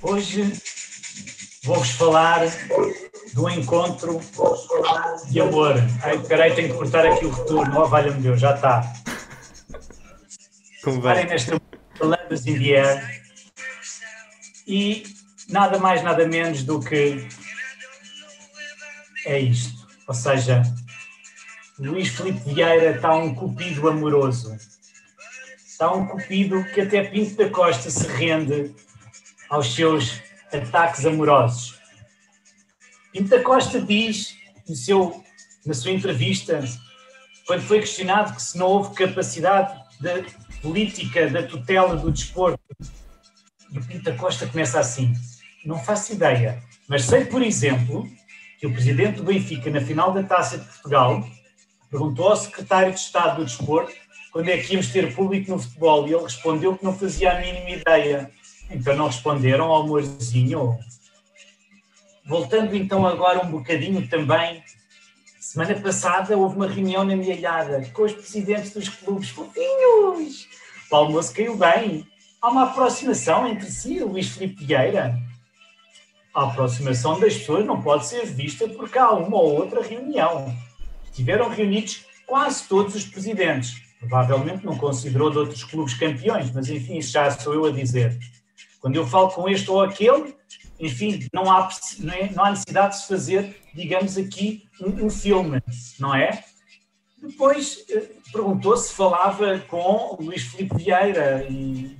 Hoje vou-vos falar do encontro de amor. Ai, peraí, tenho que cortar aqui o retorno. Oh, valha-me Deus, já está. Como vai? nesta Lambas in the Air. E nada mais, nada menos do que é isto. Ou seja, Luís Filipe Vieira está um cupido amoroso. Está um cupido que até Pinto da Costa se rende aos seus ataques amorosos. Pinto da Costa diz no seu, na sua entrevista, quando foi questionado que se não houve capacidade da política da tutela do desporto, e o Pinto da Costa começa assim: não faço ideia, mas sei, por exemplo, que o presidente do Benfica, na final da Taça de Portugal, perguntou ao secretário de Estado do Desporto quando é que íamos ter público no futebol e ele respondeu que não fazia a mínima ideia. Então não responderam ao amorzinho. Voltando então agora um bocadinho também, semana passada houve uma reunião na Mialhada com os presidentes dos clubes fofinhos. O almoço caiu bem. Há uma aproximação entre si Luís Filipe Vieira. A aproximação das pessoas não pode ser vista porque há uma ou outra reunião. Estiveram reunidos quase todos os presidentes. Provavelmente não considerou de outros clubes campeões, mas enfim, já sou eu a dizer. Quando eu falo com este ou aquele, enfim, não há, é- não há necessidade de se fazer, digamos aqui, um, um filme, não é? Depois eh, perguntou se falava com Luís Filipe Vieira e, e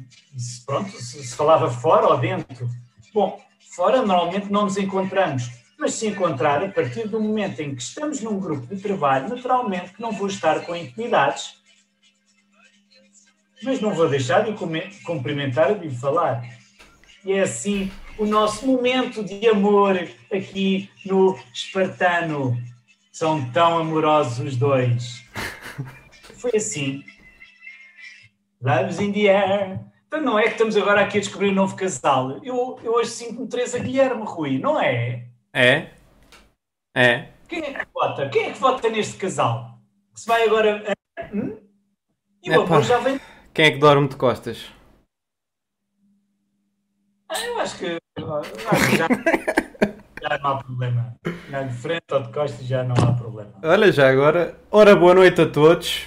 pronto, se, se falava fora ou dentro. Bom, fora normalmente não nos encontramos, mas se encontrar a partir do momento em que estamos num grupo de trabalho, naturalmente que não vou estar com intimidades, mas não vou deixar de cumprimentar e de falar. E é assim o nosso momento de amor aqui no Espartano. São tão amorosos os dois. Foi assim. Loves in the air. Então não é que estamos agora aqui a descobrir um novo casal. Eu, eu hoje sinto-me Teresa Guilherme, Rui, não é? É? É? Quem é que vota? Quem é que vota neste casal? Que se vai agora. Hum? E o amor já vem. Quem é que dorme de costas? Ah, eu acho que, eu acho que já, já não há problema. Já de frente ou de costas já não há problema. Olha, já agora. Ora, boa noite a todos.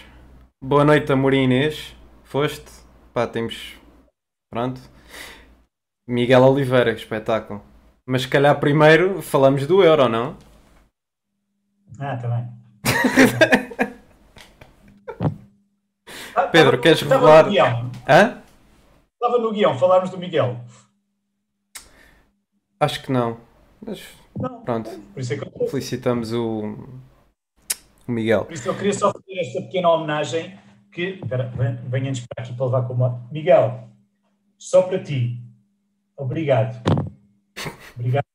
Boa noite, amor e Inês. Foste? Pá, temos. Pronto. Miguel Oliveira, espetáculo. Mas se calhar primeiro falamos do Euro, não? Ah, bem. Ah, Pedro, estava- queres estava revelar- No guião. Hã? Estava no guião, falarmos do Miguel. Acho que não. Mas Não, pronto. por isso é que eu, Felicitamos o. O Miguel. por isso eu queria só fazer esta pequena homenagem que. Espera, ven- venha-nos para aqui para levar como. Miguel, só para ti. Obrigado. Obrigado.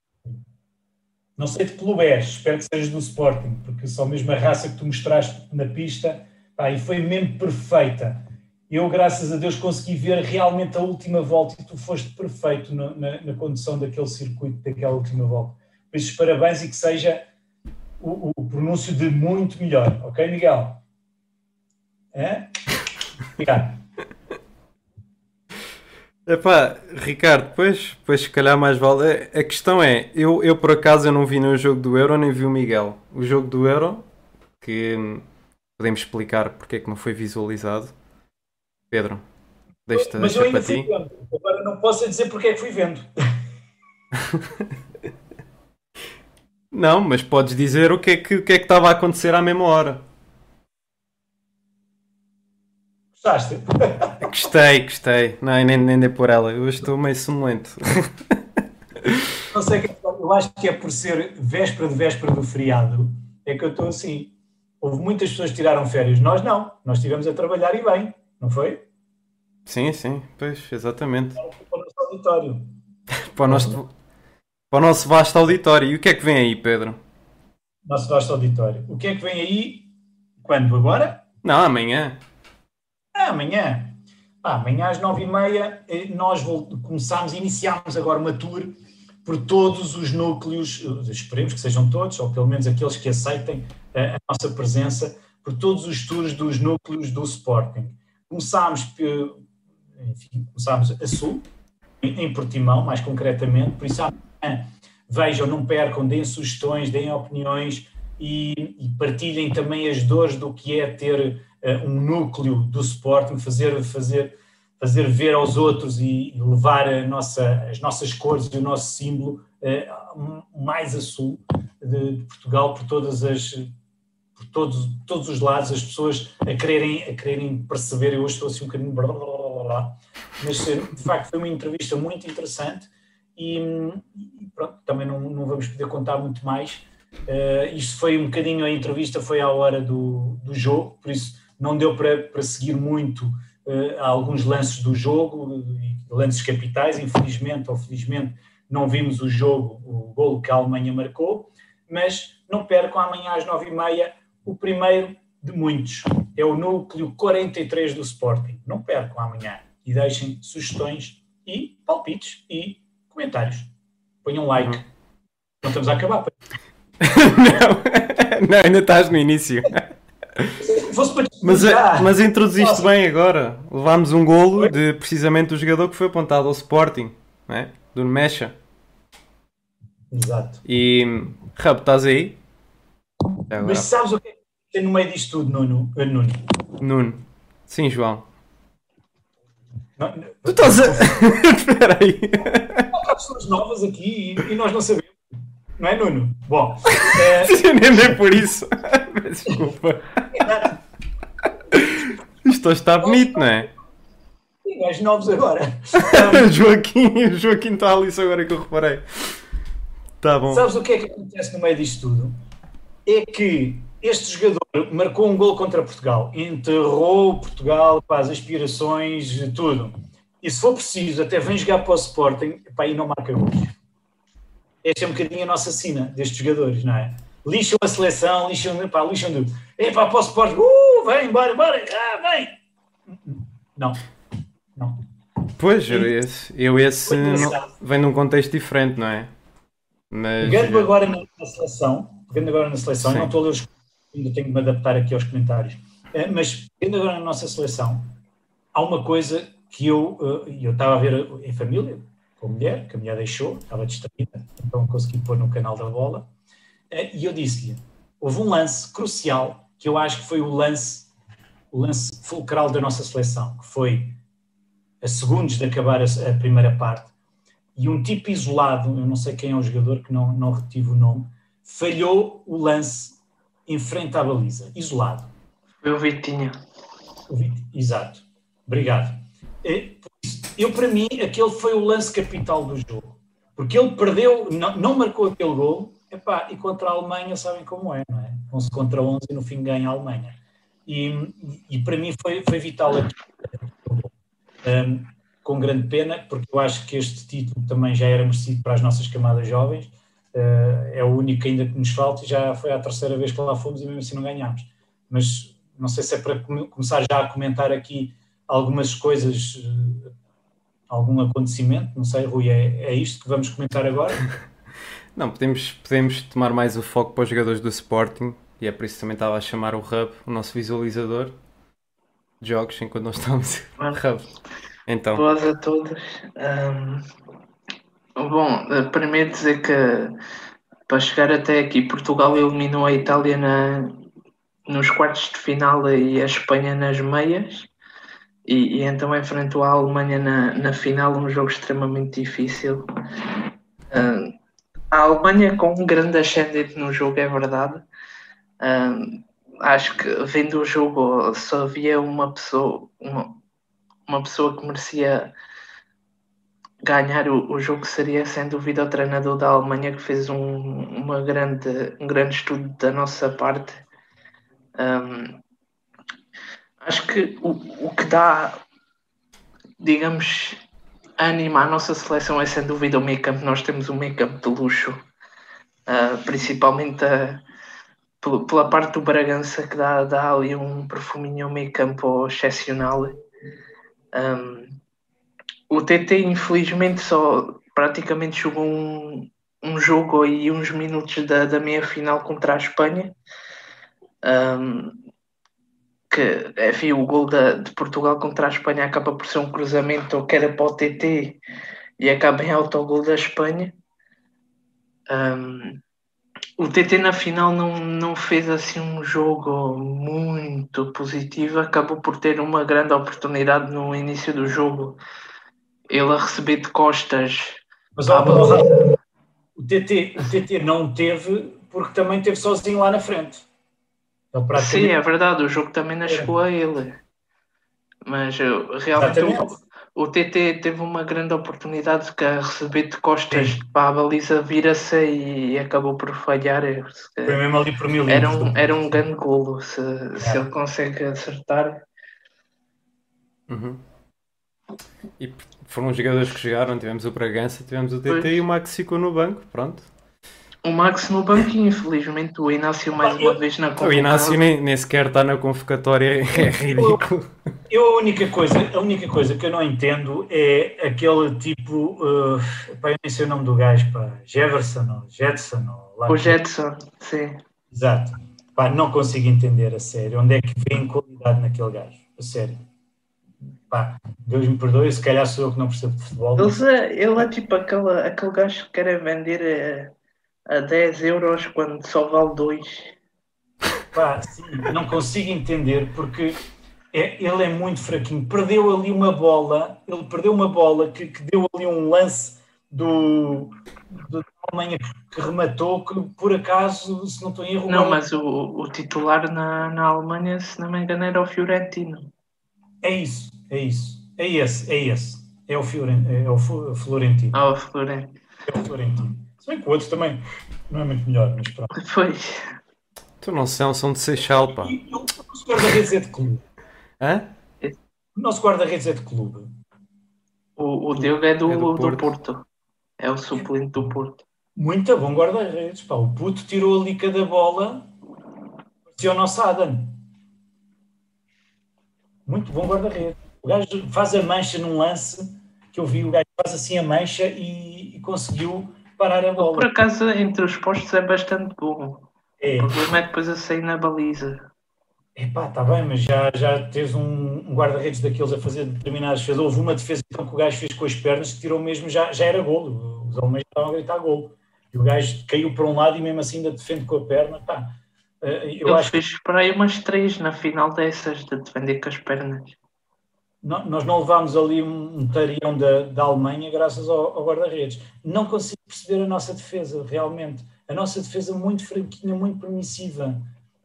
Não sei de que clube és, espero que sejas do Sporting, porque só mesmo a raça que tu mostraste na pista, pá, e foi mesmo perfeita. Eu, graças a Deus, consegui ver realmente a última volta e tu foste perfeito no- na, na condução daquele circuito, daquela última volta. Por isso, parabéns e que seja o, o pronúncio de muito melhor, ok, Miguel? É? Obrigado. Epá, Ricardo, pois, pois se calhar mais vale. A questão é, eu, eu por acaso eu não vi no jogo do Euro nem vi o Miguel. O jogo do Euro, que hum, podemos explicar porque é que não foi visualizado. Pedro, deixa-te Mas eu deixa ainda para ti. Agora não posso dizer porque é que fui vendo. Não, mas podes dizer o que é que, o que, é que estava a acontecer à mesma hora. Gostaste? Gostei, gostei. Não, nem, nem dei por ela. Eu estou meio sonolento. Não sei, que- eu acho que é por ser véspera de véspera do feriado, é que eu estou assim. Houve muitas pessoas que tiraram férias, nós não. Nós estivemos a trabalhar e bem, não foi? Sim, sim, pois, exatamente. Para o nosso auditório. Para o nosso, para o nosso vasto auditório. E o que é que vem aí, Pedro? Nosso vasto auditório. O que é que vem aí? Quando? Agora? Não, amanhã. Ah, amanhã. Ah, amanhã às nove e meia eh, nós começamos, iniciamos agora uma tour por todos os núcleos, eh, esperemos que sejam todos, ou pelo menos aqueles que aceitem eh, a nossa presença, por todos os tours dos núcleos do Sporting. Começámos, enfim, começámos a sul, em Portimão, mais concretamente, por isso amanhã vejam, não percam, deem sugestões, deem opiniões e, e partilhem também as dores do que é ter uh, um núcleo do Sporting, fazer, fazer, fazer ver aos outros e levar a nossa, as nossas cores e o nosso símbolo uh, mais a sul de, de, Portugal por todas as por todos, todos os lados, as pessoas a quererem, a quererem perceber, eu hoje estou assim um bocadinho blá, blá, blá, blá, mas eh, de facto foi uma entrevista muito interessante e, e pronto, também não, não vamos poder contar muito mais. Uh, isto foi um bocadinho, a entrevista foi à hora do, do jogo, por isso não deu para, para seguir muito uh, alguns lances do jogo, lances capitais, infelizmente ou felizmente não vimos o jogo, o golo que a Alemanha marcou, mas não percam amanhã às nove e meia o primeiro de muitos. É o núcleo 43 do Sporting. Não percam amanhã e deixem sugestões e palpites e comentários. Ponham um like. Não estamos a acabar. não, não, ainda estás no início. mas, mas introduziste Nossa. bem agora. Levámos um golo de precisamente do jogador que foi apontado ao Sporting, é? do Mecha. Exato. E Rabo, estás aí? Mas sabes o que é que tem no meio disto tudo, Nuno? Uh, Nuno? Nuno. Sim, João. Não, não, tu estás a. Espera aí. Há pessoas novas aqui e, e, nós não sabemos. Não é, Nuno? Bom. É... Nem é por isso. Desculpa. Isto está bonito, não é? Sim, gajos novos agora. Joaquim, Joaquim está ali isso agora que eu reparei. Tá bom. Sabes o que é que acontece no meio disto tudo? É que este jogador marcou um gol contra Portugal, enterrou Portugal para as aspirações, tudo. E se for preciso, até vem jogar para o Sporting, pá, e não marca gols. Esta é um bocadinho a nossa sina destes jogadores, não é? Lixam a seleção, lixam, pá, lixam tudo. É para o Sporting, uh, vem, bora, bora, ah, vem. Não, não. Pois, eu esse, eu esse não, vem de um contexto diferente, não é? Mas... Pegando agora na, na seleção, pegando agora na seleção, não estou a ler os ainda tenho que me adaptar aqui aos comentários, eh, mas pegando agora na nossa seleção, há uma coisa que eu, eh, eu estava a ver em família, com a mulher, que a mulher deixou, estava distraída, então consegui pôr no canal da bola, eh, e eu disse-lhe, houve um lance crucial, que eu acho que foi o lance, o lance fulcral da nossa seleção, que foi a segundos de acabar a, a primeira parte, e um tipo isolado, eu não sei quem é o jogador, que não, não retive o nome, falhou o lance em frente à baliza, isolado. Foi o Vitinho, exato. Obrigado. Eu, para mim, aquele foi o lance capital do jogo. Porque ele perdeu, não, não marcou aquele gol, epá, e contra a Alemanha sabem como é, não é? 11 contra 11 e no fim ganha a Alemanha. E, e, para mim foi, foi vital aqui. Um, com grande pena, porque eu acho que este título também já era merecido para as nossas camadas jovens. Uh, é o único ainda que nos falta e já foi a terceira vez que lá fomos e mesmo assim não ganhámos. Mas não sei se é para começar já a comentar aqui algumas coisas, uh, algum acontecimento, não sei, Rui, é, é isto que vamos comentar agora? Não, podemos, podemos tomar mais o foco para os jogadores do Sporting e é por isso que também estava a chamar o Hub, o nosso visualizador de jogos, enquanto nós estamos. Hub. Então. Boas a todos. Um, bom, eh, primeiro dizer que para chegar até aqui, Portugal eliminou a Itália na, nos quartos de final e a Espanha nas meias. E, e então enfrentou a Alemanha na, na final, um jogo extremamente difícil. Um, a Alemanha com um grande ascendente no jogo, é verdade. Um, acho que vendo o jogo só havia uma pessoa, uma, uma pessoa que merecia ganhar o, o jogo seria sem dúvida o treinador da Alemanha que fez um, uma grande, um grande estudo da nossa parte. Um, acho que o, o que dá, digamos, ânimo à nossa seleção é sem dúvida o meio campo. Nós temos um meio campo de luxo, uh, principalmente a, pela parte do Bragança que dá, dá ali um perfuminho ao meio campo excepcional um, o TT, infelizmente, só praticamente jogou um, um jogo e uns minutos da, da meia final contra a Espanha. Um, que enfim, o gol da, de Portugal contra a Espanha acaba por ser um cruzamento que era para o TT e acaba em autogol da Espanha. Um, o TT na final não, não fez assim um jogo muito positivo, acabou por ter uma grande oportunidade no início do jogo. Ele a receber de costas. Mas ó, o, TT, o TT não teve porque também teve sozinho lá na frente. Sim, é verdade, o jogo também não chegou a ele. Mas realmente o TT teve uma grande oportunidade que a receber de costas Sim. para a baliza vira-se e acabou por falhar. Foi mesmo ali por mil era um, era um grande golo se, é. se ele consegue acertar. Uhum. E foram os jogadores que chegaram, tivemos o Bragança, tivemos o TT pois. e o Max ficou no banco, pronto o Max no banco e infelizmente o Inácio mais uma vez na convocatória. O Inácio nem, nem sequer está na convocatória, é ridículo. Eu, eu, a, única coisa, a única coisa que eu não entendo é aquele tipo, uh, pá, eu nem sei o nome do gajo, pá, Jefferson ou Jetson. Ou lá o Jetson, sim. Exato. Pá, não consigo entender a sério. Onde é que vem qualidade naquele gajo? A sério. Pá, Deus me perdoe, se calhar sou eu que não percebo de futebol. Mas... Ele, é, ele é tipo aquele, aquele gajo que quer vender... Uh a 10 euros quando só vale 2. Pá, sim, não consigo entender porque é, ele é muito fraquinho. Perdeu ali uma bola, ele perdeu uma bola que, que deu ali um lance do, do da Alemanha que rematou, que por acaso, se não estou em erro. Não, mas o, o titular na, na Alemanha, se não me engano, era o Fiorentino. É isso, é isso. É esse, é esse. É o, Fiorentino. É o Florentino. Ah, o Florentino. É o Florentino. Se bem que o outro também não é muito melhor, mas pronto. Pois. Tu não são, são de Seixal, pá. E, o nosso guarda-redes é de clube. Hã? O nosso guarda-redes é de clube. O, o Diogo é do, é do, Porto. do Porto. É o suplente do Porto. Muito bom guarda-redes, pá. O puto tirou ali cada bola. Parecia o nosso Adam. Muito bom guarda-redes. O gajo faz a mancha num lance que eu vi, o gajo faz assim a mancha e, e conseguiu parar a bola. Por acaso, entre os postos é bastante bom. É. O problema é depois a sair na baliza. Epá, está bem, mas já, já tens um, um guarda-redes daqueles a fazer determinadas defesas. Houve uma defesa então, que o gajo fez com as pernas que tirou mesmo, já, já era golo. Os alemães estavam a gritar golo. E o gajo caiu para um lado e mesmo assim ainda defende com a perna. Pá, eh, eu Ele acho fez para aí umas três na final dessas de defender com as pernas nós não levámos ali um tarião da, da Alemanha graças ao, ao guarda-redes. Não consigo perceber a nossa defesa, realmente. A nossa defesa muito franquinha, muito permissiva.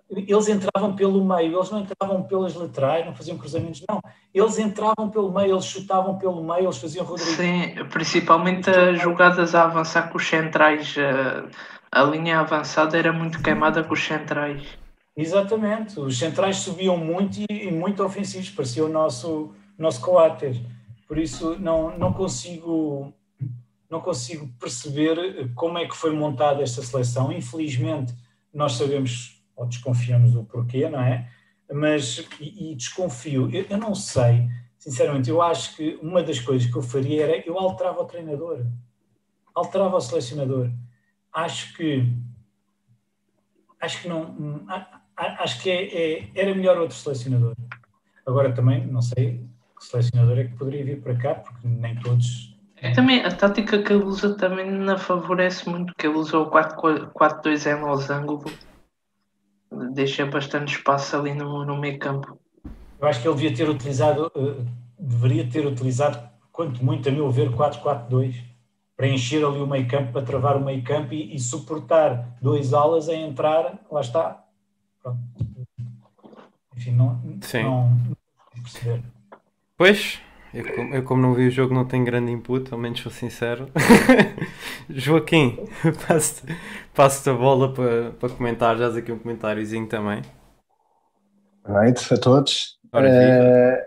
Eles entravam pelo meio, eles não entravam pelas laterais, não faziam cruzamentos, não. Eles entravam pelo meio, eles chutavam pelo meio, eles faziam Rodrigo. Sim, principalmente as jogadas a avançar com os centrais. A linha avançada era muito queimada com os centrais. Exatamente, os centrais subiam muito e, e muito ofensivos, parecia o nosso, nosso coáter. Por isso não, não consigo não consigo perceber como é que foi montada esta seleção. Infelizmente, nós sabemos ou desconfiamos o porquê, não é? Mas, e, e desconfio, eu, eu, não sei, sinceramente, eu acho que uma das coisas que eu faria era eu alterava o treinador, alterava o selecionador. Acho que, acho que não, acho que é, é, era melhor outro selecionador. Agora também, não sei, selecionador é que poderia vir para cá, porque nem todos. É. Também, a tática que ele usa também não favorece muito, que ele usa o 4-2 em losango, deixa bastante espaço ali no, no meio campo. Eu acho que ele devia ter utilizado, uh, deveria ter utilizado, quanto muito a meu ver, 4-4-2, para encher ali o meio campo, para travar o meio campo e, e suportar dois alas a entrar, lá está. Pronto. Enfim, não, Sim. não, não perceber. Pois, eu, eu, como não vi o jogo não tenho grande input, ao menos sou sincero. Joaquim, passo-te passo a bola para, para comentar, já aqui um comentáriozinho também. Boa noite a todos. Uh,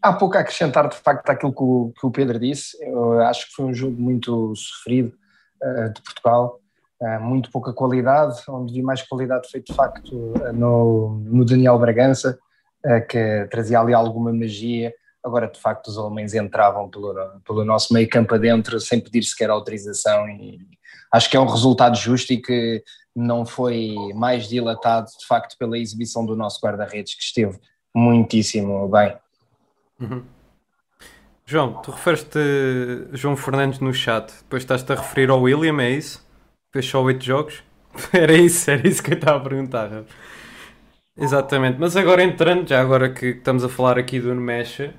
há pouco a acrescentar de facto aquilo que o, que o Pedro disse. Eu acho que foi um jogo muito sofrido uh, de Portugal. Uh, muito pouca qualidade, onde vi mais qualidade foi de facto no, no Daniel Bragança, que trazia ali alguma magia. Agora, de facto, os alemães entravam pelo, pelo nosso meio campo adentro sem pedir sequer autorização e acho que é um resultado justo e que não foi mais dilatado, de facto, pela exibição do nosso guarda-redes, que esteve muitíssimo bem. Uhum. João, tu referes-te João Fernandes no chat, depois estás-te a referir ao William, é isso? Fez só 8 jogos? Era isso, era isso que eu estava a perguntar. Exatamente, mas agora entrando, já agora que estamos a falar aqui do Nemecha,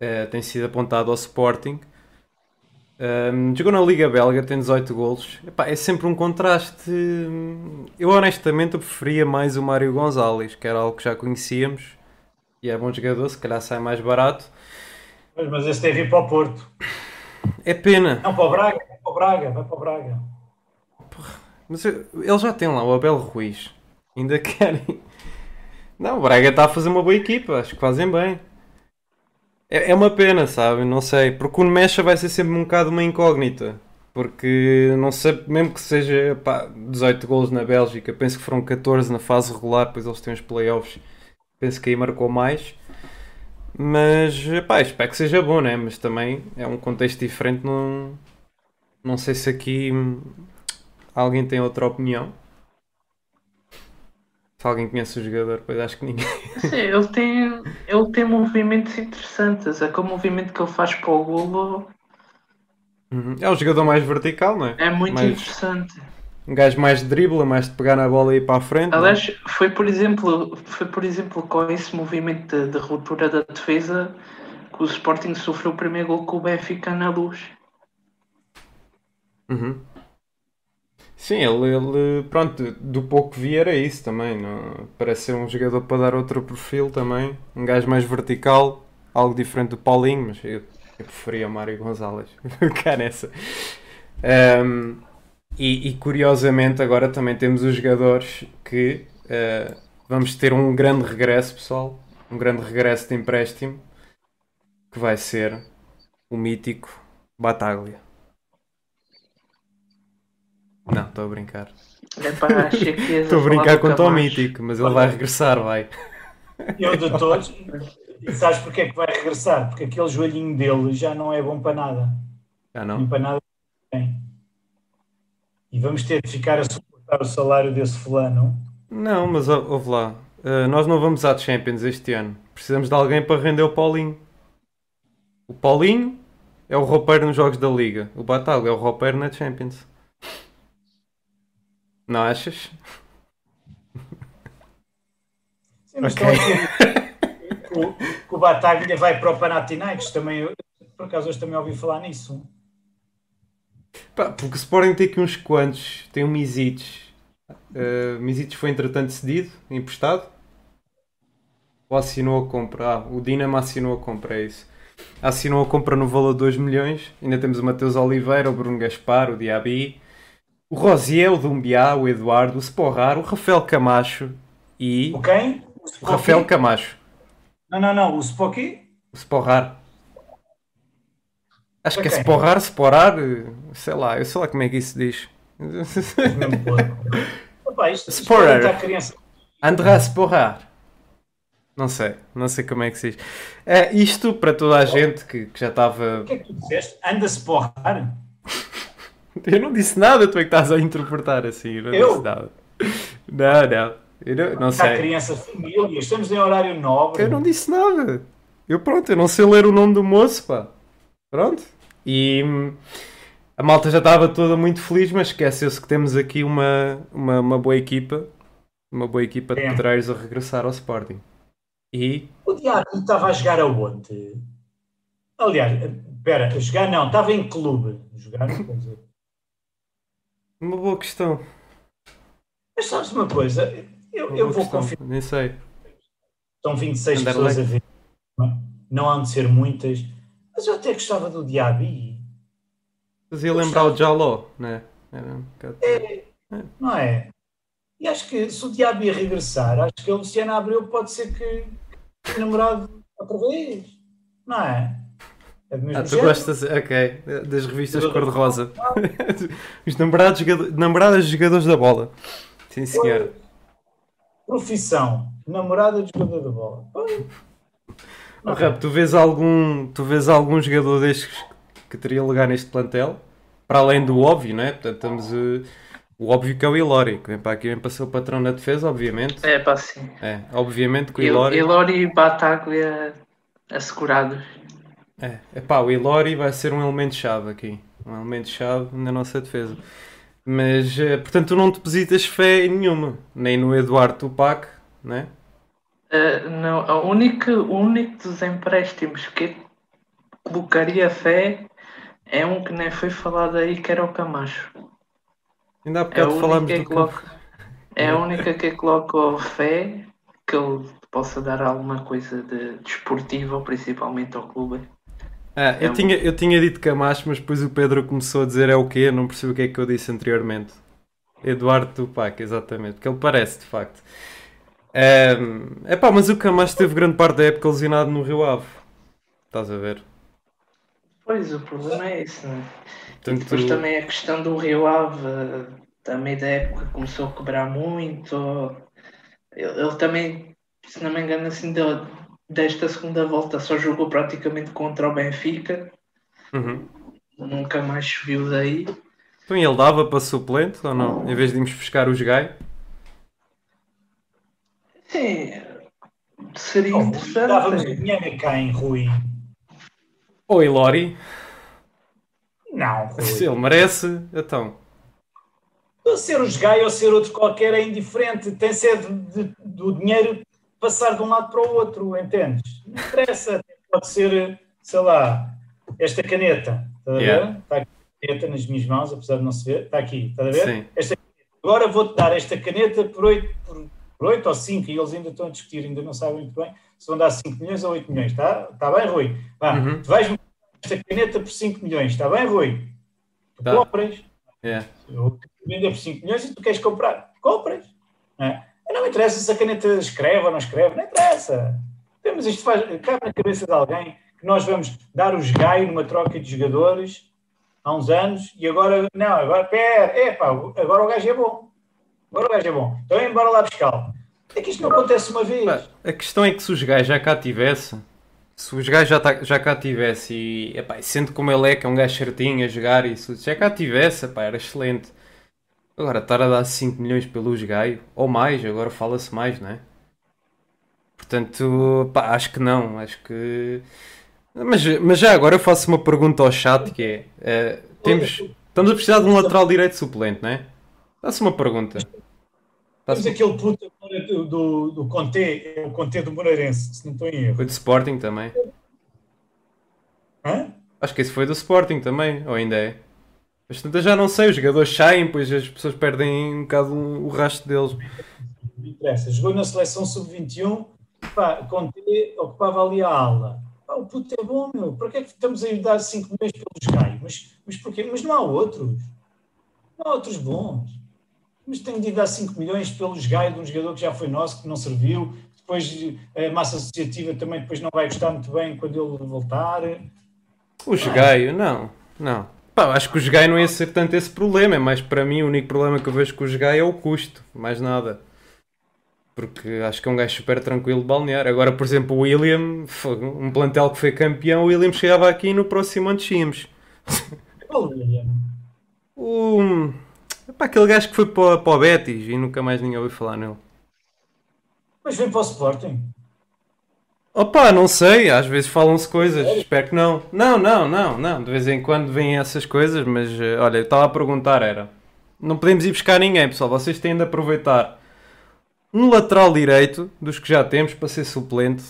eh, tem sido apontado ao Sporting. Um, jogou na Liga Belga, tem 18 golos. Epá, é sempre um contraste. Eu honestamente eu preferia mais o Mário Gonzalez, que era algo que já conhecíamos e é bom jogador, se calhar sai mais barato. Mas, mas esse deve ir para o Porto. É pena. Não, para o Braga, vai para o Braga, vai para o Braga. Mas ele já tem lá o Abel Ruiz. Ainda querem. Não, o Braga está a fazer uma boa equipa, acho que fazem bem. É, é uma pena, sabe? Não sei. Porque o Mecha vai ser sempre um bocado uma incógnita. Porque não sei, mesmo que seja pá, 18 gols na Bélgica, penso que foram 14 na fase regular, depois eles têm os playoffs. Penso que aí marcou mais. Mas pá, espero que seja bom, né? Mas também é um contexto diferente. Não, não sei se aqui alguém tem outra opinião. Se alguém conhece o jogador, pois acho que ninguém. Sim, ele tem, ele tem movimentos interessantes. Aquele movimento que ele faz para o golo. Uhum. É o jogador mais vertical, não é? É muito mais... interessante. Um gajo mais de dribla, mais de pegar na bola e ir para a frente. Aliás, foi por exemplo, foi por exemplo com esse movimento de, de ruptura da defesa que o Sporting sofreu o primeiro gol com o Benfica na luz. Uhum. Sim, ele, ele, pronto, do pouco vi era isso também. Não? Parece ser um jogador para dar outro perfil também. Um gajo mais vertical, algo diferente do Paulinho, mas eu, eu preferia o Mário Gonzalez. Cá nessa. Um, e, e, curiosamente agora também temos os jogadores que uh, vamos ter um grande regresso, pessoal. Um grande regresso de empréstimo que vai ser o mítico Bataglia. Não, estou a brincar. Estou a brincar com o Tom Mítico, mas ele vai regressar, vai. Eu de todos, e sabes porque é que vai regressar? Porque aquele joelhinho dele já não é bom para nada. Já não? para nada bem. E vamos ter de ficar a suportar o salário desse fulano. Não, mas ouve lá. Uh, nós não vamos à Champions este ano. Precisamos de alguém para render o Paulinho. O Paulinho é o roupeiro nos jogos da Liga. O Batalha é o roupeiro na Champions. Não achas? Sim, okay. o, o Bataglia vai para o Panathinaikos também. Por acaso hoje também ouvi falar nisso. Pá, porque o Sporting tem aqui uns quantos. Tem o Misites. Uh, Misites foi entretanto cedido, emprestado. Ou assinou a compra? Ah, o Dinamo assinou a compra, é isso. Assinou a compra no valor de 2 milhões. Ainda temos o Mateus Oliveira, o Bruno Gaspar, o Diaby, o Rosiel, o Dumbiá, o Eduardo, o Sporrar, o Rafael Camacho e. O quem? O, o Rafael Camacho. Não, não, não. O Spocky? O Sporrar. Acho que é Sporrar, Sporar, sei lá, eu sei lá como é que isso diz. Opa, isto, Sporar. Isto André Sporrar. Não sei, não sei como é que se diz. É, isto para toda a gente que, que já estava. O que é que tu disseste? Anda Sporrar? Eu não disse nada, tu é que estás a interpretar assim. Eu não eu? disse nada. Não, não. Eu não, não sei. criança, família, estamos em horário nobre. Eu não disse nada. Eu pronto, eu não sei ler o nome do moço, pá. Pronto. E hum, a malta já estava toda muito feliz, mas esqueceu-se que temos aqui uma, uma, uma boa equipa. Uma boa equipa de é. pedreiros a regressar ao Sporting. E. O Diabo estava a jogar aonde? Aliás, espera, jogar não, estava em clube. Jogar quer dizer. Uma boa questão. Mas sabes uma coisa? Eu, eu vou confirmar. Nem sei. Estão 26 Andar pessoas a ver. Não há de ser muitas. Mas eu até gostava do Diaby. Fazia lembrar o Jaló, né? Era um é, é, não é? E acho que se o Diaby regressar, acho que o Luciano Abreu pode ser que, que namorado outra vez. Não é? É ah, tu gostas, ok, das revistas cor-de-rosa. Os namorados, namoradas de jogadores da bola. Sim, senhor. Profissão, namorada de jogador da bola. Oh, Rap, tu vês algum, tu vês algum jogador destes que teria lugar neste plantel? Para além do óbvio, não é? Portanto, estamos uh, o óbvio que é o Ilori, que vem para aqui, vem para ser o patrão na defesa, obviamente. É, para sim. É, obviamente que o Ilori. Ilori e Bataglia assegurados. É, epá, o Ilori vai ser um elemento-chave aqui. Um elemento-chave na nossa defesa. Mas, eh, portanto, tu não depositas fé em nenhuma. Nem no Eduardo Tupac, né? Uh, não, a única, o único dos empréstimos que colocaria fé é um que nem foi falado aí, que era o Camacho. Ainda há bocado é falámos do coloco, É a única que coloco fé que ele possa dar alguma coisa de desportiva, principalmente ao clube. Ah, é eu, um... tinha, eu tinha dito Camacho, mas depois o Pedro começou a dizer é o quê? Não percebi o que é que eu disse anteriormente. Eduardo Tupac, exatamente, porque ele parece de facto. É um, pá, mas o Camacho teve grande parte da época lesionado no Rio Ave. Estás a ver? Pois, o problema é esse, não é? Portanto, depois também a questão do Rio Ave, também da época começou a quebrar muito. Ele, ele também, se não me engano, assim, deu, desta segunda volta só jogou praticamente contra o Benfica. Uhum. Nunca mais subiu daí. Então ele dava para suplente ou não? Em vez de irmos buscar os Gai? Sim, seria oh, interessante. Dávamos dinheiro a quem, Rui? Ou Ilori? Não, Rui. Se ele merece, então. Ser os Gai ou ser outro qualquer é indiferente. Tem sede de, do dinheiro passar de um lado para o outro, entendes? Não interessa. Pode ser, sei lá, esta caneta. Está a ver? Yeah. Está aqui a caneta nas minhas mãos, apesar de não se ver. Está aqui, está a ver? Sim. Esta, agora vou-te dar esta caneta por 8, por, por 8 ou 5, e eles ainda estão a discutir, ainda não sabem muito bem se vão dar 5 milhões ou 8 milhões. Está, está bem, Rui? Vá, uhum. tu vais-me esta caneta por 5 milhões. Está bem, Rui? Tu tá. compras. Yeah. Eu vender por 5 milhões e tu queres comprar. Compras. Não é? Não interessa se a caneta escreve ou não escreve, não interessa. Temos isto faz, cabe na cabeça de alguém que nós vamos dar os gaio numa troca de jogadores há uns anos e agora, não, agora, pera, epá, agora o gajo é bom. Agora o gajo é bom. Então, embora lá buscar. É que isto não acontece uma vez. A questão é que se os gajos já cá tivesse, se os gajos já, tá, já cá tivesse e, epá, sendo como ele é, que é um gajo certinho a jogar e se já cá tivesse, epá, era excelente. Agora, estar a dar 5 milhões pelos Gaio, ou mais, agora fala-se mais, não é? Portanto, pá, acho que não, acho que... Mas, mas já agora eu faço uma pergunta ao chat que é, é temos, estamos a precisar de um lateral direito suplente, não é? Faço uma pergunta. Temos aquele puto do, do, é o Conte do Moreirense, se não estou em erro. Foi do Sporting também. Hã? Acho que esse foi do Sporting também, ou ainda é? Mas tanto já não sei, os jogadores saem, pois as pessoas perdem um bocado o rastro deles. Não interessa. Jogou na seleção sub-21, Conte ocupava ali a ala. Pá, o puto é bom, meu. Para que é que estamos a dar 5 milhões pelos gaios? Mas, mas porquê? Mas não há outros. Não há outros bons. Mas tenho de dar 5 milhões pelos gaios de um jogador que já foi nosso, que não serviu. Depois a massa associativa também depois não vai gostar muito bem quando ele voltar. O gaio, não, não. Pá, acho que o Gai não ia ser tanto esse problema, é mais para mim o único problema que eu vejo com o Gai é o custo, mais nada. Porque acho que é um gajo super tranquilo de balnear. Agora, por exemplo, o William, um plantel que foi campeão, o William chegava aqui no próximo ano descíamos. Qual William? O. Pá, aquele gajo que foi para, para o Betis e nunca mais ninguém ouviu falar nele. Mas vem para o Sporting. Opa, não sei, às vezes falam-se coisas, espero que não. Não, não, não, não, de vez em quando vêm essas coisas, mas eh, olha, eu estava a perguntar, era. Não podemos ir buscar ninguém, pessoal, vocês têm de aproveitar um lateral direito dos que já temos para ser suplente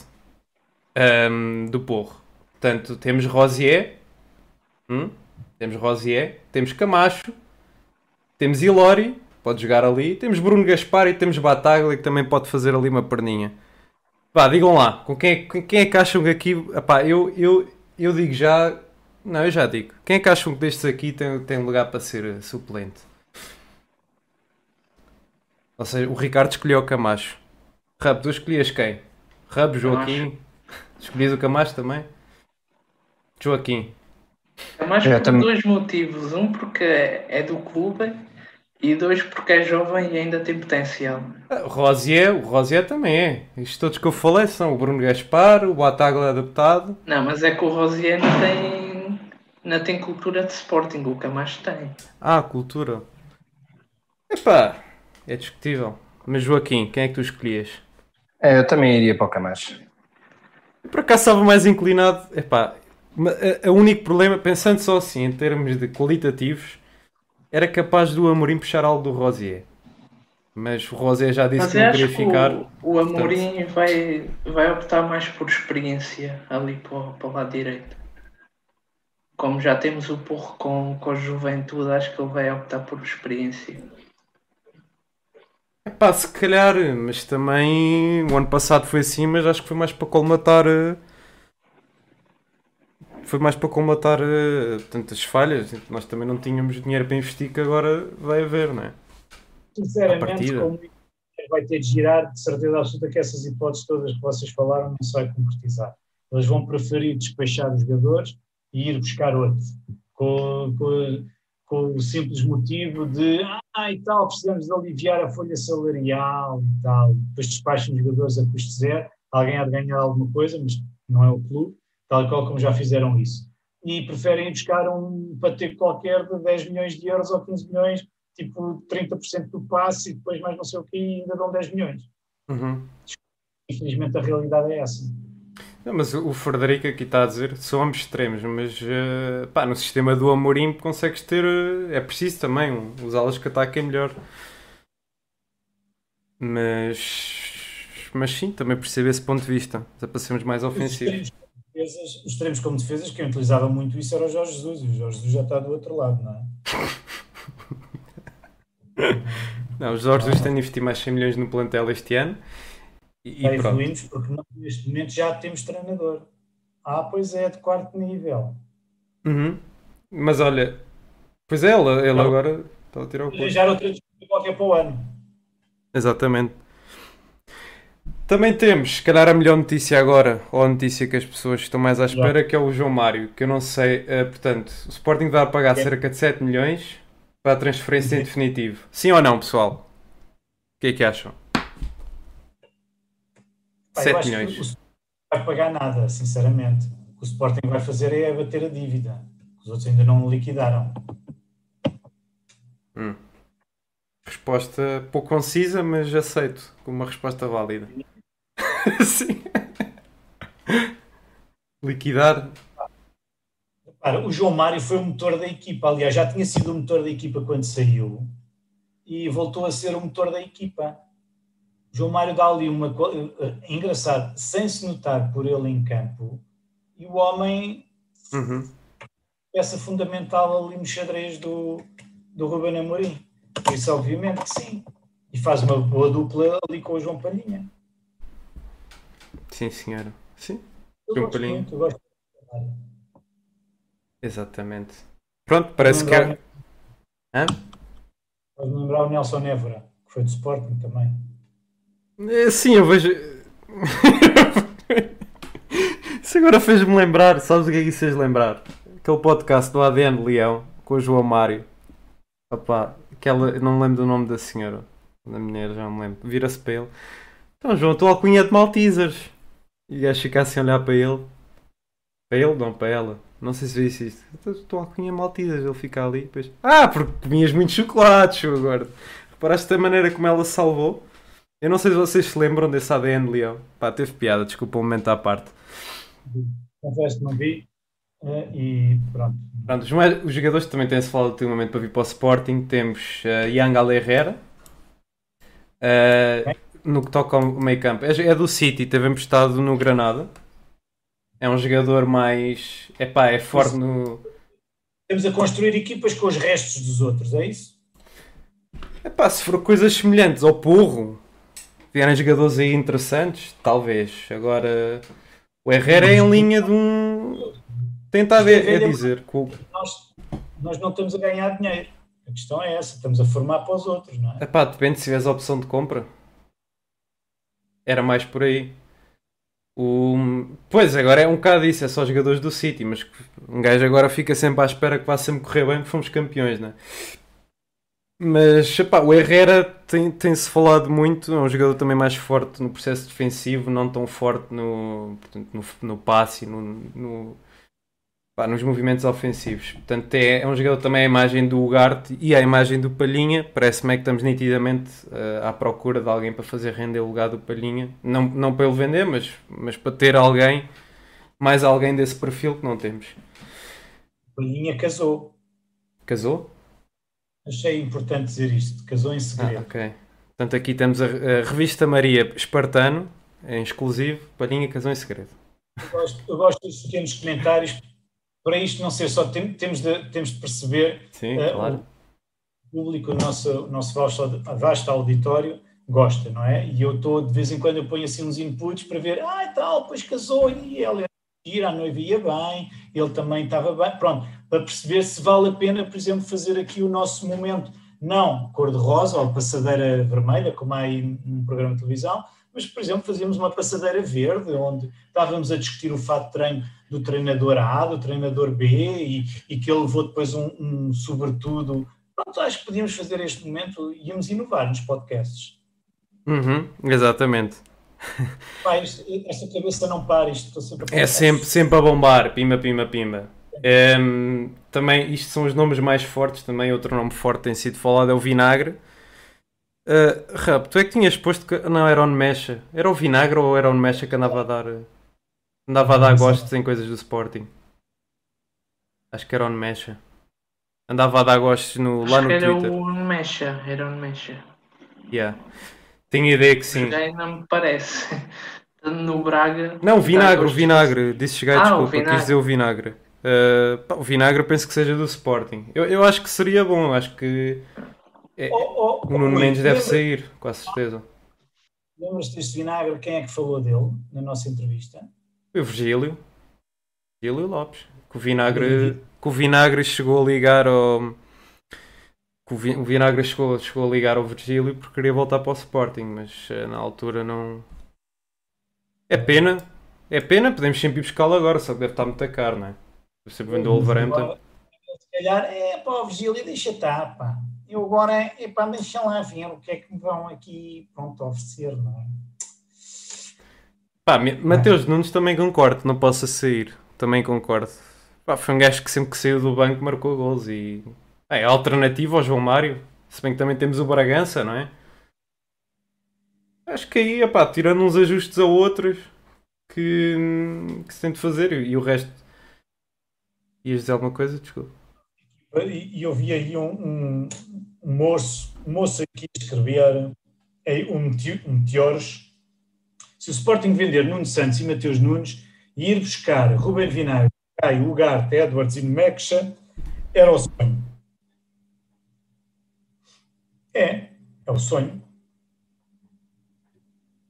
um, ehm, do Porro. Portanto, temos Rosier, hum? temos Rosier, temos Camacho, temos Ilori, pode jogar ali, temos Bruno Gaspar e temos Bataglia que também pode fazer ali uma perninha. Pá, digam lá, com quem, com quem é que acham que aqui. Epá, eu, eu, eu digo já. Não, eu já digo. Quem é que acham que destes aqui tem, tem lugar para ser suplente? Ou seja, o Ricardo escolheu o Camacho. Rab, tu escolhias quem? Rab, Joaquim. Escolhias o Camacho também? Joaquim. Camacho por também... dois motivos. Um porque é do clube e dois, porque é jovem e ainda tem potencial. Ah, o Rosier, o Rosier também é. Isto todos que eu falei são o Bruno Gaspar, o Bataglia adaptado. Não, mas é que o Rosier não tem, não tem cultura de Sporting, o Camacho tem. Ah, cultura. Epá, é discutível. Mas Joaquim, quem é que tu escolhias? É, eu também iria para o Camacho. Eu por acaso estava mais inclinado. Epá, O único problema, pensando só assim, em termos de qualitativos, era capaz do Amorim puxar algo do Rosier. Mas o Rosier já disse Mas que não queria ficar. O, o Amorim vai, vai optar mais por experiência ali para, para o lado direito. Como já temos o Porro com, com a juventude, acho que ele vai optar por experiência. Epá, se calhar, mas também o ano passado foi assim, mas acho que foi mais para colmatar. Eh, foi mais para colmatar uh, tantas falhas. Nós também não tínhamos dinheiro para investir que agora vai haver, não é? Sinceramente, como vai ter de girar, de certeza absoluta que essas hipóteses todas que vocês falaram não se vai concretizar. Eles vão preferir despechar os jogadores e ir buscar outro. Com, com, com, o simples motivo de ah, e tal, precisamos de aliviar a folha salarial e tal. Depois despacham os jogadores a custo zero, alguém há de ganhar alguma coisa, mas não é o clube, tal qual como já fizeram isso. E preferem buscar um pateco qualquer de 10 milhões de euros ou 15 milhões, tipo 30% do passe e depois mais não sei o que, e ainda dão 10 milhões. Uhum. Infelizmente a realidade é essa. Não, mas o Frederico aqui está a dizer somos extremos, mas uh, pá, no sistema do Amorim consegues ter. Uh, é preciso também um, os alas que ataquem melhor. Mas. Mas sim, também percebo esse ponto de vista. Já passemos mais ofensivos. Os extremos como defesas, quem utilizava muito isso era o Jorge Jesus, e o Jorge Jesus já está do outro lado, não é? não, o Jorge Jesus tem de investir mais 100 milhões no plantel este ano e, e evoluímos porque nós, neste momento já temos treinador. Ah, pois é, de quarto nível. Uhum. Mas olha, pois é, ele, ele agora está a tirar o ponto. Já outra qualquer para o ano. Exatamente. Também temos, se calhar, a melhor notícia agora, ou a notícia que as pessoas estão mais à espera, que é o João Mário, que eu não sei, uh, portanto, o Sporting vai pagar é. cerca de 7 milhões para a transferência em definitivo. Sim ou não, pessoal? O que é que acham? Pá, 7 milhões. Não vai pagar nada, sinceramente. O que o Sporting vai fazer é bater a dívida. Os outros ainda não liquidaram. Hum. Resposta pouco concisa, mas aceito como uma resposta válida. Sim. Liquidar. Para, o João Mário foi o motor da equipa. Aliás, já tinha sido o motor da equipa quando saiu e voltou a ser o motor da equipa. João Mário dá ali uma. É engraçado, sem se notar por ele em campo, e o homem. Uhum. Peça fundamental ali no xadrez do, do Ruben Amorim. Isso, obviamente, que sim. E faz uma boa dupla ali com o João Palhinha. Sim, senhora. Sim. Eu João Palhinha. Muito, eu gosto Exatamente. Pronto, parece que é. Hã? Pode-me lembrar o Nelson Évora, que foi do Sporting também. É, sim, eu vejo. isso agora fez-me lembrar. Sabes o que é que isso fez lembrar? Aquele podcast do ADN Leão com o João Mário. Opa, aquela. Não me lembro do nome da senhora. Da mulher, já me lembro. Vira-se para ele. Então, João, estou alcunha de Maltesers. E o gajo fica assim a olhar para ele. Para ele, não para ela. Não sei se viste isto. Estou alcunha Maltesers. Ele fica ali. Depois... Ah, porque comias muito chocolate, agora. Reparaste da maneira como ela salvou? Eu não sei se vocês se lembram desse ADN Leão. Pá, teve piada, desculpa um momento à parte. Confesso que não vi. Uh, e pronto. pronto os, os, jogadores também têm-se falado ultimamente para vir para o Sporting. Temos uh, Young Herrera. Uh, no que toca ao meio campo. É, é, do City, teve emprestado no Granada. É um jogador mais. Epá, é forte no. Temos a construir equipas com os restos dos outros, é isso? Epá, se for coisas semelhantes ao Porro, vierem jogadores aí interessantes, talvez. Agora, o Herrera é em linha de um. Tenta a, a dizer. Nós, nós não estamos a ganhar dinheiro. A questão é essa, estamos a formar para os outros, não é? Epá, depende se tiveres a opção de compra. Era mais por aí. O... Pois, agora é um bocado isso, é só jogadores do City, mas um gajo agora fica sempre à espera que vá sempre correr bem porque fomos campeões, não é? Mas epá, o Herrera tem-se tem falado muito, é um jogador também mais forte no processo defensivo, não tão forte no, portanto, no, no passe, no, no pá, nos movimentos ofensivos. Portanto, é, é, um jogador também a imagem do Ugarte e a imagem do Palhinha. Parece-me é que estamos nitidamente uh, à procura de alguém para fazer render o lugar do Palhinha. Não, não para ele vender, mas, mas para ter alguém Mais alguém desse perfil que não temos. Palhinha casou. Casou? Achei importante dizer isto. Casou em segredo. Ah, ok. Portanto, aqui temos a, a revista Maria Espartano, em exclusivo. Palhinha casou em segredo. Eu gosto, eu gosto dos pequenos comentários. Para isto não ser só, tem, temos, de, temos de perceber Sim, uh, claro. o público, o nosso, o nosso vasto, vasto auditório gosta, não é? E eu estou, de vez em quando, eu ponho assim uns inputs para ver, ah, e tal, depois casou e ele ir, a noiva ia bem, ele também estava bem, pronto, para perceber se vale a pena, por exemplo, fazer aqui o nosso momento, não cor-de-rosa ou passadeira vermelha, como há aí num programa de televisão, mas, por exemplo, fazíamos uma passadeira verde, onde estávamos a discutir o fato de treino do treinador A, do treinador B, e, e que ele levou depois um, um sobretudo. Pronto, acho que podíamos fazer este momento, íamos inovar nos podcasts. Uhum, exatamente. Pá, isto, esta cabeça não para, isto estou sempre a É sempre, sempre a bombar, pima, pima, pima. Um, também, isto são os nomes mais fortes, também outro nome forte tem sido falado é o Vinagre. Uh, Rap, tu é que tinhas posto que não era o Mecha. Era o Vinagre ou era o Mecha que andava a dar andava a dar gostos em coisas do Sporting? Acho que era o Mecha. Andava a dar gostos no, lá no era Twitter. Era o Mecha, era o Mecha. Yeah. Tenho ideia que sim. Já não me parece. No Braga. Não, vinagre, o vinagre. Disse chegar, ah, desculpa, quis dizer o vinagre. Uh, pá, o vinagre penso que seja do Sporting. Eu, eu acho que seria bom, acho que é, oh, oh, o Nuno Mendes deve sair, com a certeza. Lembras-te deste vinagre? Quem é que falou dele na nossa entrevista? Foi o Virgílio. Virgílio Lopes. Que o vinagre, que o vinagre chegou a ligar ao. Que o vinagre chegou, chegou a ligar ao Virgílio porque queria voltar para o Sporting, mas eh, na altura não. É pena. É pena, podemos sempre ir buscá-lo agora, só que deve estar muito caro, não é? Você vendeu o Wolverhampton. Se calhar é para o Virgílio, deixa estar, pá eu agora para deixar lá ver o que é que me vão aqui pronto, oferecer, não é? Pá, Mateus Nunes também concordo, não possa sair. Também concordo. Pá, foi um gajo que sempre que saiu do banco marcou gols e é alternativa ao João Mário. Se bem que também temos o Bragança, não é? Acho que aí, epá, tirando uns ajustes a outros que, que se tem de fazer e o resto. Ias dizer alguma coisa? Desculpa. E eu vi aí um, um, moço, um moço aqui a escrever um, meteoros. Se o Sporting vender Nuno Santos e Mateus Nunes e ir buscar Ruben Vinagre, Caio, Ugarte, Edwards e Mexa, era o sonho. É, é o sonho.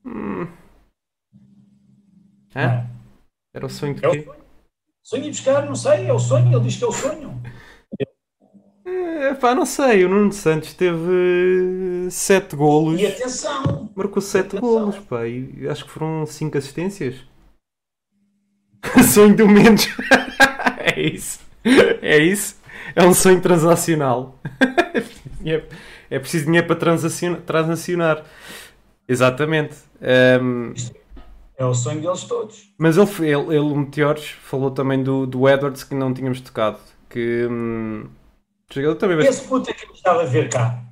Hum. É? Era o sonho de é quê? Sonho. sonho de buscar, não sei, é o sonho, ele diz que é o sonho. É, pá, não sei, o Nuno Santos teve 7 golos. E atenção! Marcou 7 golos, pá, e acho que foram 5 assistências. sonho do Mendes. é isso. É isso. É um sonho transacional. é, é preciso dinheiro para transacionar. transacionar. Exatamente. Um, é o sonho deles todos. Mas ele, ele, ele o Meteores, falou também do, do Edwards que não tínhamos tocado. Que. Hum, Também vai... Esse puto é que gostava de ver cá.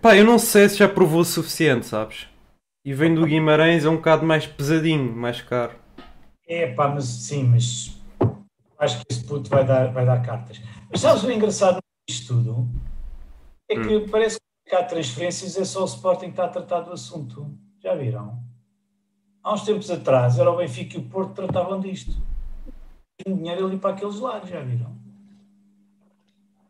Pá, eu não sei se já provou o suficiente, sabes? E vem do Guimarães é um bocado mais pesadinho, mais caro. É pá, mas sim, mas acho que esse puto vai dar, vai dar cartas. Mas sabes o engraçado disto tudo? É que hum. parece que há transferências é só o Sporting que está a tratar do assunto. Já viram? Há uns tempos atrás era o Benfica e o Porto tratavam disto. Tinha dinheiro ali para aqueles lados, já viram?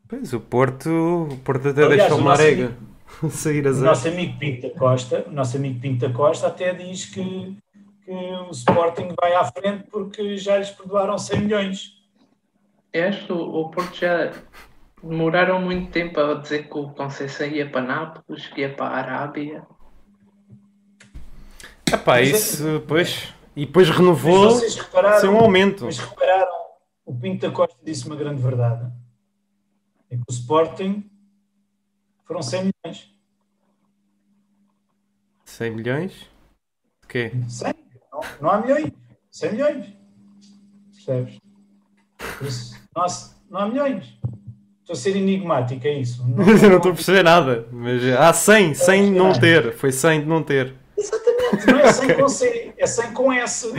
Pois, o Porto, o Porto até Aliás, deixou uma arega sair a zero. O nosso amigo Pinto da Costa, o nosso amigo Pinto da Costa até diz que, que o Sporting vai à frente porque já lhes perdoaram 100 milhões. Este, o, o Porto já demoraram muito tempo a dizer que o Conceição ia para Nápoles, que ia para a Arábia. Epá, isso, pois. E depois renovou sem um aumento. Mas repararam, o Pinto da Costa disse uma grande verdade em que o Sporting foram 100 milhões. 100 milhões? De quê? 100? Não, não há milhões. 100 milhões. Percebes? Isso, não, há, não há milhões. Estou a ser enigmático, é isso. Não, não, estou a perceber nada. Mas há 100, 100 de não ter. Foi 100 de não ter. Exatamente. Não é 100 com C, é 100 com S.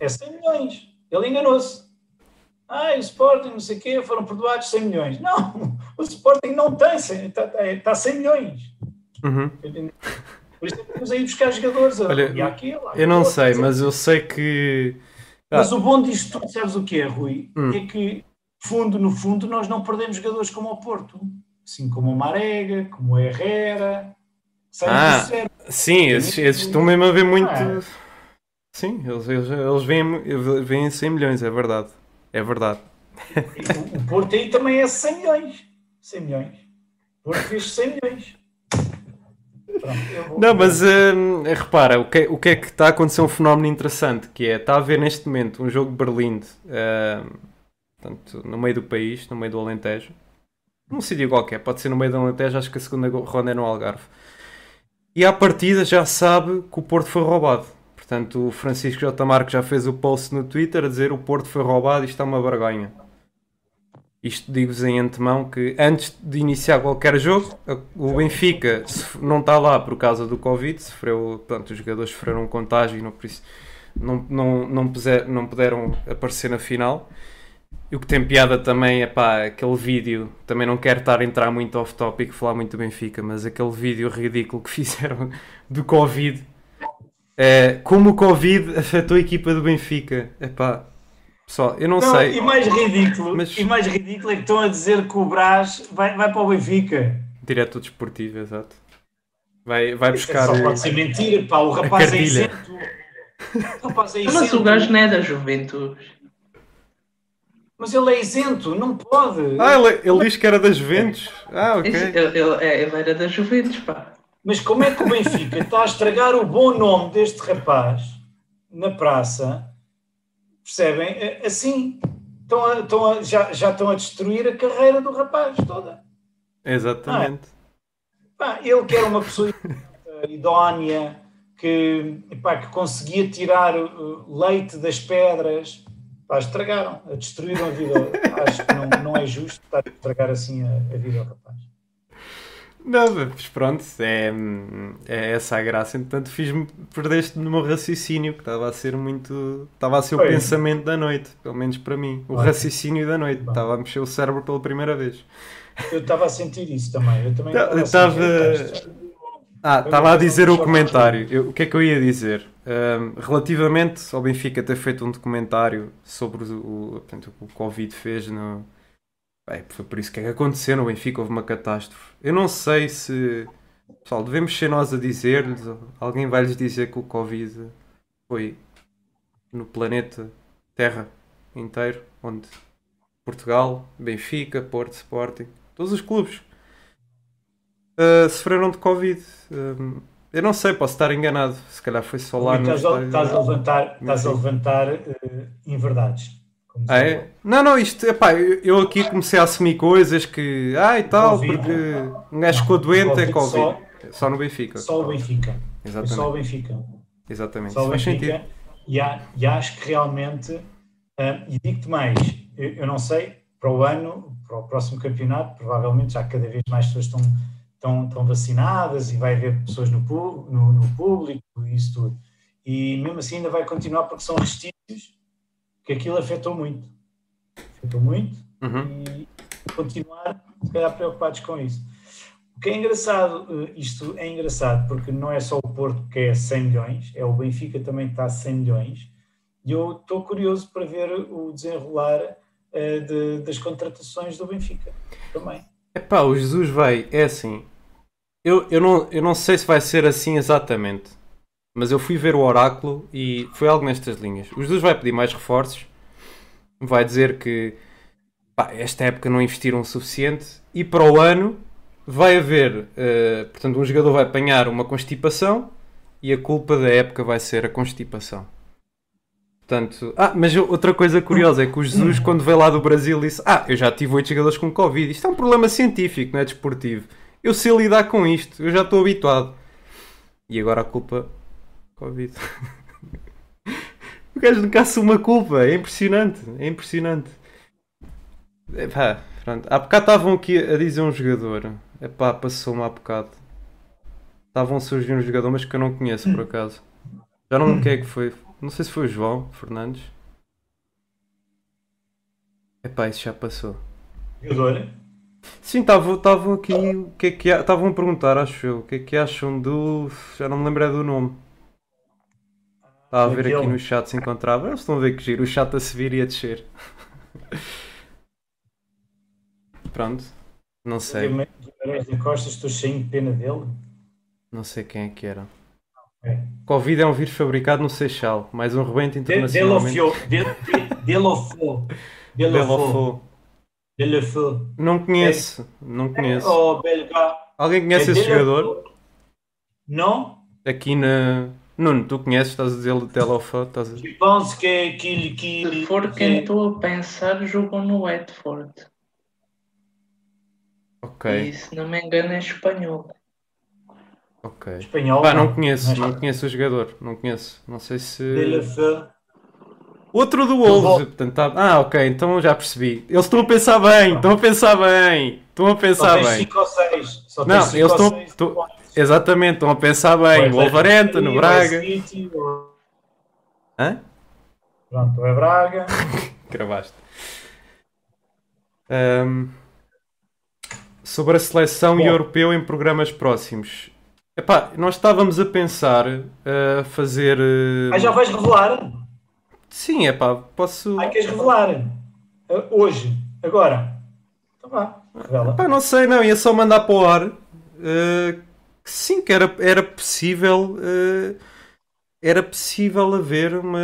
É 100 milhões. Ele enganou-se. Ah, o Sporting, não sei o quê, foram perdoados 100 milhões. Não, o Sporting não tem 100, está, está 100 milhões. Uhum. Por isso é temos aí buscar jogadores. Olha, e aqui, lá, eu não sei, mas eu sei que. Ah. Mas o bom disto tudo, sabes o que é, Rui? Hum. É que, fundo, no fundo, nós não perdemos jogadores como o Porto. Assim como o Marega, como o Herrera. Ah, sim, esses, esses estão mesmo a ver muito. Ah. Sim, eles, eles, eles vêm, vêm 100 milhões, é verdade. É verdade. O Porto aí também é 100 milhões. 100 milhões. Porto fez 100 milhões. Pronto, Não, mas uh, repara, o que, o que é que está a acontecer um fenómeno interessante, que é, está a haver neste momento um jogo de Berlim, uh, portanto, no meio do país, no meio do Alentejo, num sítio qualquer, pode ser no meio do Alentejo, acho que a segunda ronda é no Algarve. E à partida já sabe que o Porto foi roubado. Portanto, o Francisco J. Marques já fez o post no Twitter a dizer o Porto foi roubado e isto é uma vergonha. Isto digo-vos em antemão que antes de iniciar qualquer jogo, o Benfica não está lá por causa do Covid, sofreu, portanto, os jogadores sofreram um contágio e não, não, não, não, puser, não puderam aparecer na final. E o que tem piada também é pá, aquele vídeo, também não quero estar a entrar muito off-topic, falar muito do Benfica, mas aquele vídeo ridículo que fizeram do Covid. É, como o Covid afetou a equipa do Benfica. Epá, Pessoal, eu não, não, sei. E mais ridículo, mas... e mais ridículo é que estão a dizer que o Brás vai, vai para o Benfica. Direto desportivo, exato. Vai, vai buscar. Só pode ser mentira, pá, o rapaz é isento. O rapaz é isento. Mas o gajo não é da juventude. Mas ele é isento, não pode. Ah, ele, ele diz que era da Juventus. Ah, ok. Ele, ele, é, ele era da Juventus, pá. Mas como é que o Benfica está a estragar o bom nome deste rapaz na praça Percebem? É, assim, estão a, estão a, já, já estão a destruir a carreira do rapaz toda. Exatamente. Ah, ele que era uma pessoa idónea, que, epá, que conseguia tirar leite das pedras, pá, estragaram, destruíram a vida. Acho que não, não é justo estar a estragar assim a, a vida ao rapaz. Não, mas pronto, é, é essa a graça. Entretanto, fiz-me, perdeste no meu raciocínio, que estava a ser muito. Estava a ser Foi. o pensamento da noite, pelo menos para mim. O raciocínio da noite. Estava a mexer o cérebro pela primeira vez. Eu estava a sentir isso também. Eu também estava. Ah, estava a dizer o comentário. Eu, o que é que eu ia dizer? Um, relativamente ao Benfica ter feito um documentário sobre o, o, portanto, o que o Covid fez no, Bem, foi por isso que é que aconteceu no Benfica, houve uma catástrofe. Eu não sei se. Pessoal, devemos ser nós a dizer-lhes, alguém vai-lhes dizer que o Covid foi no planeta Terra inteiro, onde Portugal, Benfica, Porto, Sporting, todos os clubes uh, sofreram de Covid. Um, eu não sei, posso estar enganado. Se calhar foi só lá no. Estás, a, estás a levantar, estás a levantar uh, inverdades. Ah, é? Não, não, isto, epá, eu aqui comecei a assumir coisas que, ah e tal, Covid, porque um gajo ficou doente é Covid. Só, só, no Benfica. Só o Benfica. Exatamente. Só o Benfica. Exatamente. Só o Benfica. E, há, e, acho que realmente, uh, e digo-te mais, eu, eu, não sei, para o ano, para o próximo campeonato, provavelmente já cada vez mais pessoas estão, estão, estão vacinadas e vai haver pessoas no, no, no público e isso tudo. E mesmo assim ainda vai continuar porque são restícios que aquilo afetou muito. Afetou muito uhum. e continuar, se calhar, preocupados com isso. O que é engraçado, eh, isto é engraçado porque não é só o Porto que é 100 milhões, é o Benfica também que está a 100 milhões, e eu estou curioso para ver o desenrolar uh, de, das contratações do Benfica também. Epá, o Jesus vai, é assim, eu, eu, não, eu não sei se vai ser assim exatamente, mas eu fui ver o oráculo e foi algo nestas linhas. Os dois vai pedir mais reforços, vai dizer que pá, esta época não investiram o suficiente e para o ano vai haver, uh, portanto, um jogador vai apanhar uma constipação e a culpa da época vai ser a constipação. Portanto, ah, mas outra coisa curiosa é que o Jesus, quando veio lá do Brasil, disse: Ah, eu já tive oito jogadores com Covid. Isto é um problema científico, não é desportivo. Eu sei lidar com isto, eu já estou habituado. E agora a culpa Covid. o gajo nunca assume a culpa. É impressionante. É impressionante. Epá, pronto. Há bocado estavam aqui a dizer um jogador. Epá, passou-me há bocado. Estavam a surgir um jogador, mas que eu não conheço por acaso. Já não me quem é que foi. Não sei se foi o João Fernandes. Epá, isso já passou. Jogador? Sim, estavam aqui. O que é que Estavam a perguntar, acho eu. O que é que acham do. Já não me lembro do nome. A ver aqui no chat se encontrava. Eles estão a ver que giro. O chat a subir e a descer. Pronto. Não sei. Guimarães da Costa, estou cheio de pena dele. Não sei quem é que era. Okay. Covid é um vírus fabricado no Seixal, mais um rebento internacional. Delofo. Delofo. Delofo. Não conheço, não conheço. Oh, belga. Alguém conhece é esse jogador? Não? Aqui na. Nuno, tu conheces, estás a dizer Delofo? Estás a... Penso que é aquele que. Se for quem estou a pensar, jogou no Watford. Ok. E se não me engano é espanhol. Ok. Espanhol. Pá, não conheço, mas... não conheço o jogador. Não conheço. Não sei se. Outro do Wolves, portanto, tá... Ah, ok, então já percebi. Eles estão a pensar bem, estão a pensar bem, estão a pensar Só bem. 5 ou 6. Só não, eles estão. Exatamente, estão a pensar bem. O Wolverhampton, no Braga. City. Hã? Pronto, é Braga. Cravaste. Um sobre a seleção Bom. europeu em programas próximos. Epá, nós estávamos a pensar a uh, fazer. Uh... Ah, já vais revelar? Sim, é pá, posso. Ah, queres revelar? Uh, hoje, agora. Então vá, revela. Epá, não sei, não, ia só mandar para o ar. Uh, sim, que era, era possível. Uh, era possível haver uma.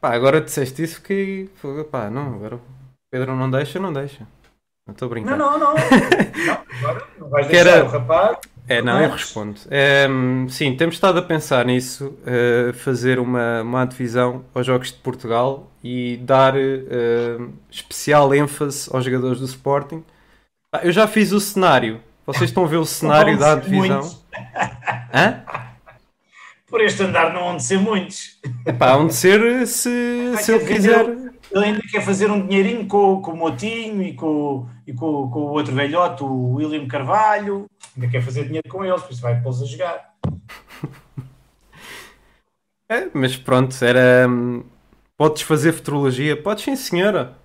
Pá, agora disseste isso que. Pá, não, agora. Pedro não deixa, não deixa. Não estou brincando. Não, não, não. não, agora não vais deixar era... o rapaz. É, não, eu respondo. É, sim, temos estado a pensar nisso, uh, fazer uma, uma divisão aos Jogos de Portugal e dar uh, especial ênfase aos jogadores do Sporting. Eu já fiz o cenário. Vocês estão a ver o cenário da divisão? Hã? Por este andar não vão de ser muitos. Epá, onde ser se, se ele quiser. Ele ainda quer fazer um dinheirinho com, com o Motinho e, com, e com, com o outro velhote, o William Carvalho. Ainda quer fazer dinheiro com eles, por isso vai pô-los a jogar. É, mas pronto, era. Hum, podes fazer futurologia? Podes sim, senhora.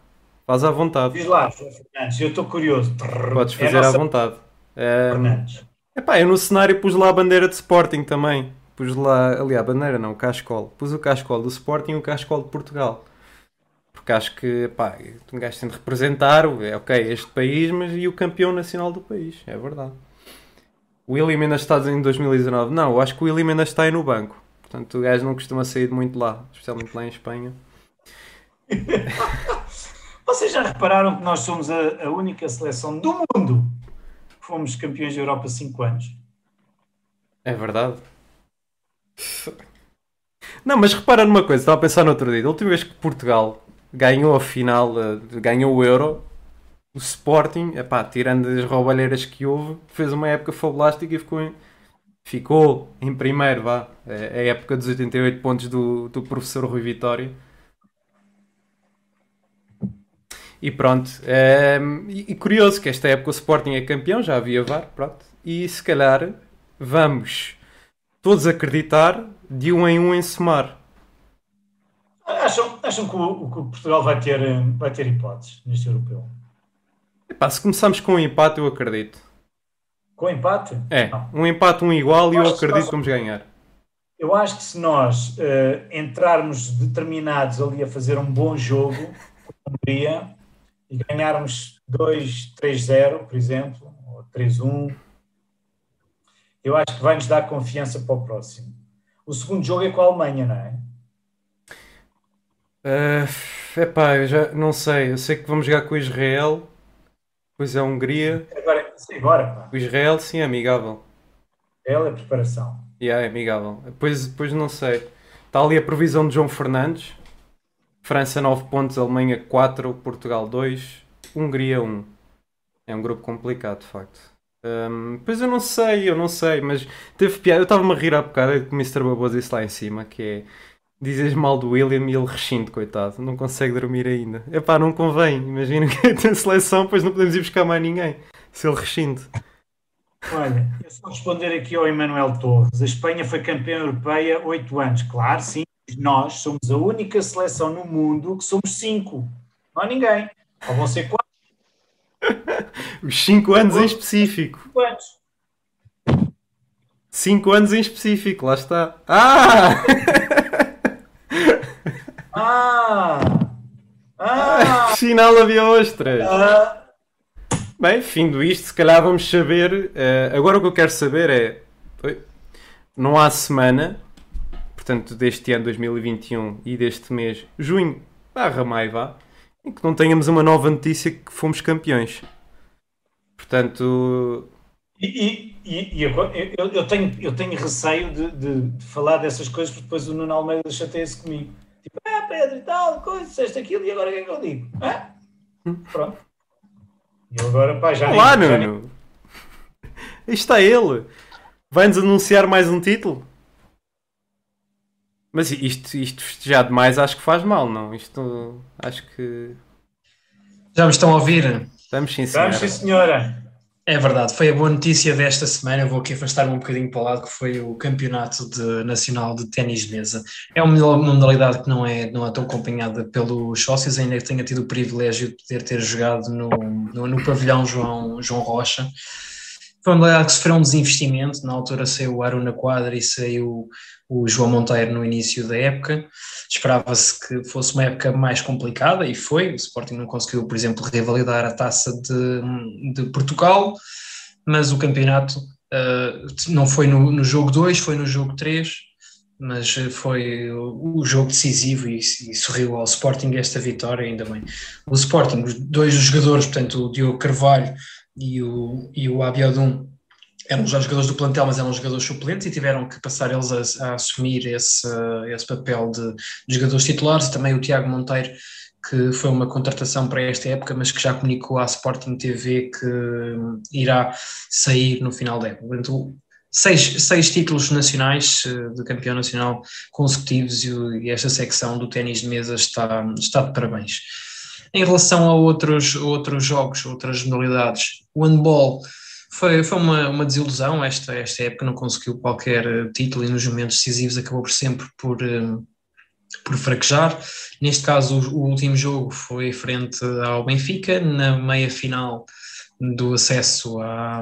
Faz à vontade. Diz lá, Fernandes, eu estou curioso. Podes fazer é nossa... à vontade. Fernandes. Epá, eu no cenário pus lá a bandeira de Sporting também. Pus lá, ali a bandeira não, o cascol. Pus o cascol do Sporting e o cascol de Portugal porque acho que pá, um gajo tem de representar é ok este país, mas e o campeão nacional do país, é verdade. O William ainda está em 2019. Não, eu acho que o William ainda está aí no banco. Portanto, o gajo não costuma sair muito lá, especialmente lá em Espanha. Vocês já repararam que nós somos a, a, única seleção do mundo fomos campeões da Europa há 5 anos? É verdade. Não, mas repara numa coisa, estava a pensar no outro dia. A última vez que Portugal ganhou a final, eh, ganhou o Euro. O Sporting, epá, tirando as roubalheiras que houve, fez uma época fabulástica e ficou em, ficou em primeiro, vá. É a época dos 88 pontos do, do professor Rui Vitória. E pronto. É, e, e, curioso que esta época o Sporting é campeão, já havia VAR, pronto. E se calhar vamos todos acreditar de um em um em somar. Acham, acham que, o, que Portugal vai ter, vai ter hipóteses neste europeu? Epá, se começarmos com um empate, eu acredito. Com empate? É, Não. um empate, um igual, e eu acredito que vamos ganhar. Eu acho que se nós uh, entrarmos determinados ali a fazer um bom jogo com a Hungria e ganharmos 2-3-0, por exemplo, ou 3-1, eu acho que vai nos dar confiança para o próximo. O segundo jogo é com a Alemanha, não é? Uh, epá, eu já não sei. Eu sei que vamos jogar com o Israel, depois é a Hungria. Agora, sim, agora pá. O Israel, sim, é amigável. Israel é preparação. Yeah, é amigável. Depois, depois não sei. Está ali a previsão de João Fernandes. França 9 pontos, Alemanha 4, Portugal 2, Hungria 1. É um grupo complicado, de facto. Um, pois eu não sei, eu não sei, mas teve piada. Eu estava-me a rir há bocado que o Mr. Baboso disse lá em cima, que é dizes mal do William e ele rescinde, coitado, não consegue dormir ainda. Epá, não convém, imagina que tem seleção, depois não podemos ir buscar mais ninguém, se ele rescinde. Olha, é só responder aqui ao Emanuel Torres. A Espanha foi campeã europeia oito anos. Claro, sim. Nós somos a única seleção no mundo que somos cinco. Não há ninguém. Ou vão ser quatro. Os cinco anos em específico. Cinco anos. Cinco anos em específico, lá está. Ah! Ah! Ah! Final havia ostras. Ah. Bem, findo isto, se calhar vamos saber. Uh, agora o que eu quero saber é. Não há semana, portanto, deste ano 2021 e deste mês, junho barra maio, vá, em que não tenhamos uma nova notícia que fomos campeões. Portanto. E, e, e eu, eu, eu, tenho, eu tenho receio de, de, de, falar dessas coisas porque depois o Nuno Almeida chateia-se comigo. Tipo, ah, Pedro e tal, coisa, disseste aquilo e agora o que é que eu digo? Ah? Pronto. E agora, pá, já Olá, nem, Nuno. Já está ele. Vai-nos anunciar mais um título? Mas isto, isto festejar demais acho que faz mal, não? Isto acho que. Já me estão a ouvir? Estamos sim, senhora. Estamos sim, senhora. É verdade, foi a boa notícia desta semana. Eu vou aqui afastar-me um bocadinho para o lado, que foi o Campeonato de, Nacional de Ténis de Mesa. É uma modalidade que não é, não é tão acompanhada pelos sócios, ainda que tenha tido o privilégio de poder ter jogado no, no, no pavilhão João, João Rocha. Foi uma modalidade que sofreu um desinvestimento, na altura saiu o Aruna Quadra e saiu o João Monteiro no início da época. Esperava-se que fosse uma época mais complicada e foi. O Sporting não conseguiu, por exemplo, revalidar a taça de, de Portugal, mas o campeonato uh, não foi no, no jogo 2, foi no jogo 3, mas foi o, jogo decisivo e, e, sorriu ao Sporting esta vitória, ainda bem. O Sporting, dois jogadores, portanto, o Diogo Carvalho e o, e o Abiodun, eram já jogadores do plantel, mas eram jogadores suplentes e tiveram que passar eles a, a assumir esse, esse papel de, jogadores titulares. Também o Tiago Monteiro, que foi uma contratação para esta época, mas que já comunicou à Sporting TV que irá sair no final da época. Portanto, seis, seis títulos nacionais eh, de campeão nacional consecutivos e, e esta secção do ténis de mesa está, está de parabéns. Em relação a outros, outros jogos, outras modalidades, o handball foi, foi uma, uma desilusão esta, esta época, não conseguiu qualquer eh, título e nos momentos decisivos acabou por sempre por, eh, por fraquejar. Neste caso, o, último jogo foi frente ao Benfica, na meia final do acesso à,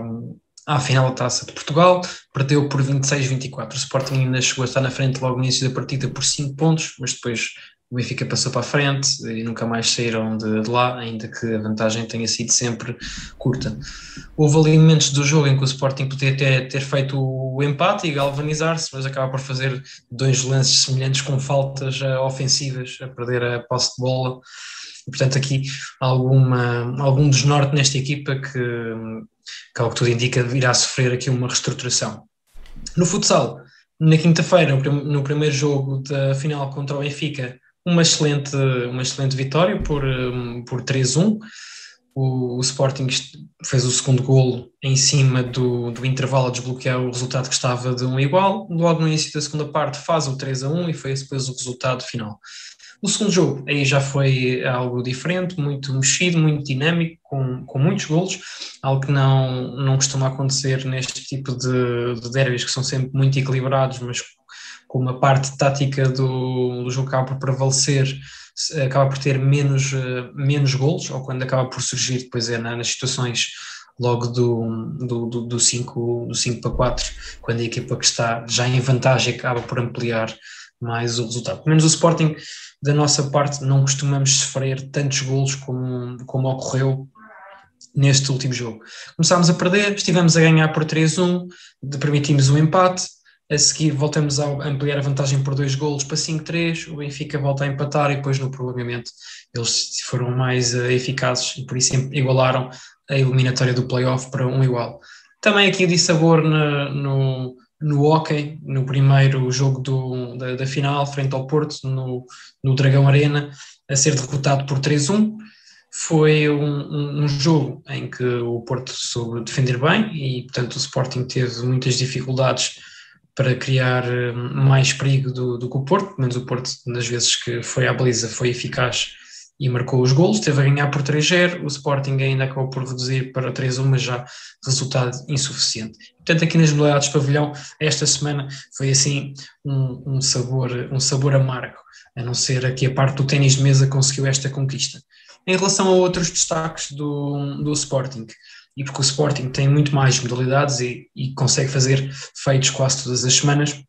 à final da Taça de Portugal, perdeu por 26-24. O Sporting ainda chegou a estar na frente logo no início da partida por 5 pontos, mas depois o Benfica passou para a frente e nunca mais saíram de, de, lá, ainda que a vantagem tenha sido sempre curta. Houve ali momentos do jogo em que o Sporting podia ter, ter feito o empate e galvanizar-se, mas acaba por fazer dois lances semelhantes com faltas uh, ofensivas, a perder a posse de bola. E, portanto, aqui alguma, algum desnorte nesta equipa que, que, ao que tudo indica, irá sofrer aqui uma reestruturação. No futsal, na quinta-feira, no primeiro jogo da final contra o Benfica, uma excelente, uma excelente vitória por, por 3-1. O, o, Sporting fez o segundo golo em cima do, do intervalo a desbloquear o resultado que estava de um igual. Logo no início da segunda parte faz o 3 a 1 e foi depois o resultado final. O segundo jogo aí já foi algo diferente, muito mexido, muito dinâmico, com, com muitos golos, algo que não, não costuma acontecer neste tipo de, de derbys que são sempre muito equilibrados, mas como a parte tática do, do jogo acaba por prevalecer, acaba por ter menos, eh, menos golos, ou quando acaba por surgir depois é nas situações logo do, do, do, do, 5, do 5 para 4, quando a equipa que está já em vantagem acaba por ampliar mais o resultado. Pelo menos o Sporting, da nossa parte, não costumamos sofrer tantos golos como, como ocorreu neste último jogo. Começámos a perder, estivemos a ganhar por 3-1, permitimos um empate, a seguir voltamos a ampliar a vantagem por dois golos para 5-3, o Benfica volta a empatar e depois no prolongamento eles foram mais uh, eficazes e por isso igualaram a eliminatória do playoff para um igual. Também aqui de sabor no, no, no hockey, no primeiro jogo do, da, da, final, frente ao Porto, no, no Dragão Arena, a ser derrotado por 3-1. Foi um, um, jogo em que o Porto soube defender bem e, portanto, o Sporting teve muitas dificuldades para criar hum, mais perigo do, do que o Porto, menos o Porto, nas vezes que foi à baliza, foi eficaz e marcou os golos, teve a ganhar por 3-0, o Sporting ainda acabou por reduzir para 3-1, mas já resultado insuficiente. Portanto, aqui nas modalidades de pavilhão, esta semana foi assim um, um, sabor, um sabor amargo, a não ser aqui a parte do ténis de mesa conseguiu esta conquista. Em relação a outros destaques do, do Sporting, e porque o Sporting tem muito mais modalidades e, e consegue fazer feitos quase todas as semanas,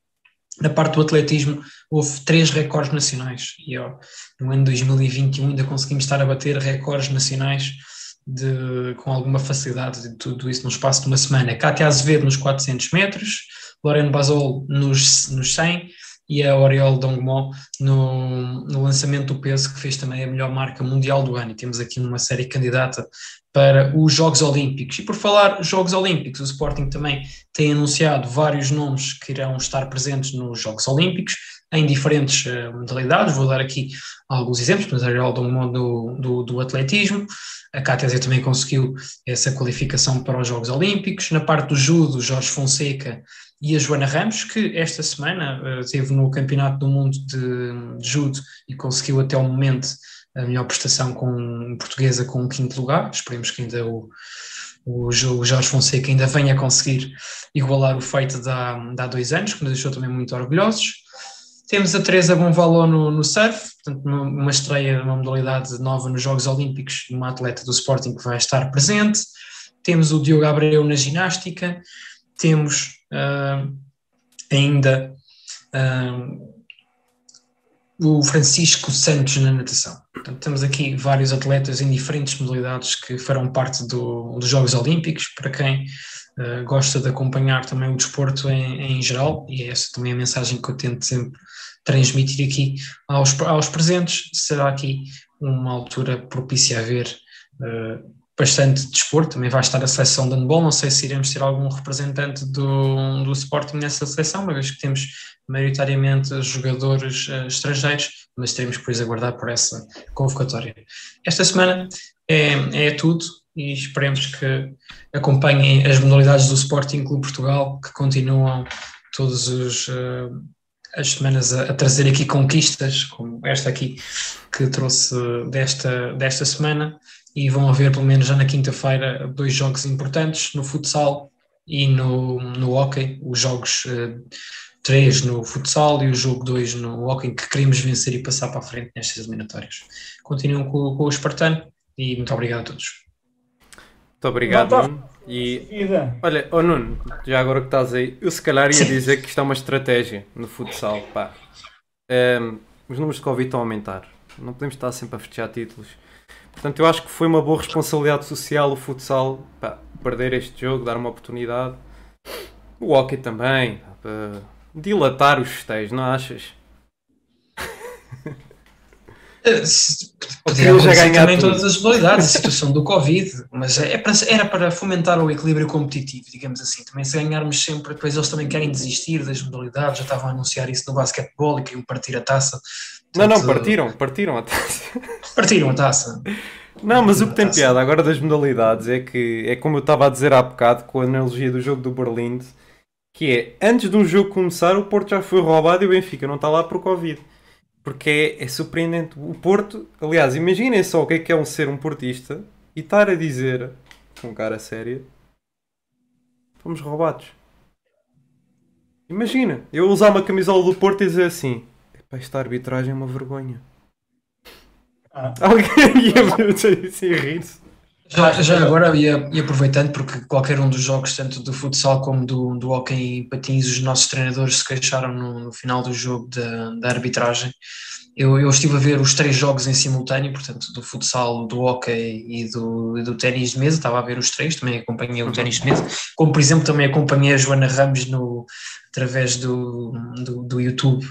na parte do atletismo, houve três recordes nacionais e ó, no ano 2021 ainda conseguimos estar a bater recordes nacionais de, com alguma facilidade de tudo isso no espaço de uma semana. Cátia Azevedo nos 400 metros, Lorena Basol nos, nos 100 e a Oriol Dongmo no, no lançamento do peso, que fez também a melhor marca mundial do ano. E temos aqui uma série candidata para os Jogos Olímpicos. E por falar Jogos Olímpicos, o Sporting também tem anunciado vários nomes que irão estar presentes nos Jogos Olímpicos em diferentes uh, modalidades. Vou dar aqui alguns exemplos, mas a Geraldo do, do, do atletismo, a KTZ também conseguiu essa qualificação para os Jogos Olímpicos. Na parte do judo, Jorge Fonseca e a Joana Ramos, que esta semana esteve no Campeonato do Mundo de, de Judo e conseguiu até o momento a melhor prestação com portuguesa com o quinto lugar. Esperemos que ainda o, o, Jorge Fonseca ainda venha a conseguir igualar o feito há, de há dois anos, que nos deixou também muito orgulhosos. Temos a Teresa Bonvaló no, no surf, portanto, uma estreia, uma modalidade nova nos Jogos Olímpicos, uma atleta do Sporting que vai estar presente. Temos o Diogo Abreu na ginástica, temos uh, ainda uh, o Francisco Santos na natação. Portanto, temos aqui vários atletas em diferentes modalidades que farão parte do, dos Jogos Olímpicos, para quem uh, gosta de acompanhar também o desporto em, em, geral, e é essa também a mensagem que eu tento sempre transmitir aqui aos, aos presentes, será aqui uma altura propícia a ver uh, bastante desporto, também vai estar a seleção de handball, não sei se iremos ter algum representante do, do Sporting nessa seleção, uma vez que temos maioritariamente jogadores uh, estrangeiros, mas teremos depois aguardar por essa convocatória. Esta semana é, é tudo e esperemos que acompanhem as modalidades do Sporting Clube Portugal, que continuam todos os... Uh, as semanas a, a, trazer aqui conquistas, como esta aqui que trouxe desta, desta semana, e vão haver pelo menos já na quinta-feira dois jogos importantes no futsal e no, no hockey, os jogos uh, três no futsal e o jogo 2 no hockey que queremos vencer e passar para a frente nestas eliminatórias. Continuam com, com o Espartano e muito obrigado a todos. Muito obrigado, Nuno. E olha, oh Nuno, já agora que estás aí, eu se calhar ia Sim. dizer que isto é uma estratégia no futsal. Pá. Um, ehm, os números de Covid estão a aumentar. Não podemos estar sempre a fechar títulos. Portanto, eu acho que foi uma boa responsabilidade social o futsal pá, perder este jogo, dar uma oportunidade. O hockey também, para dilatar os festejos, não achas? Eh, podia já ganhar também todas as modalidades, a situação do Covid, mas é para, era para fomentar o equilíbrio competitivo, digamos assim. Também se ganharmos sempre, depois eles também querem desistir das modalidades, já estavam a anunciar isso no basquetebol e queriam partir a taça. Não, não, partiram, partiram a taça. Partiram a taça. Não, mas o que tem piada agora das modalidades é que é como eu estava a dizer há bocado com a analogia do jogo do Berlim, que é antes de um jogo começar o Porto já foi roubado e o Benfica não está lá por Covid. Porque é, é surpreendente. O Porto, aliás, imaginem só o que é que é um ser um portista e estar a dizer com cara séria fomos roubados. Imagina, eu usar uma camisola do Porto e dizer assim esta arbitragem é uma vergonha. Ah. Alguém ia assim, rir-se. Já, já agora, e, e, aproveitando, porque qualquer um dos jogos, tanto do futsal como do, do hockey em patins, os nossos treinadores se queixaram no, no final do jogo da, da arbitragem. Eu, eu, estive a ver os três jogos em simultâneo, portanto, do futsal, do hockey e do, e do ténis de mesa, estava a ver os três, também acompanhei o ténis de mesa, como por exemplo também acompanhei a Joana Ramos no, através do, do, do YouTube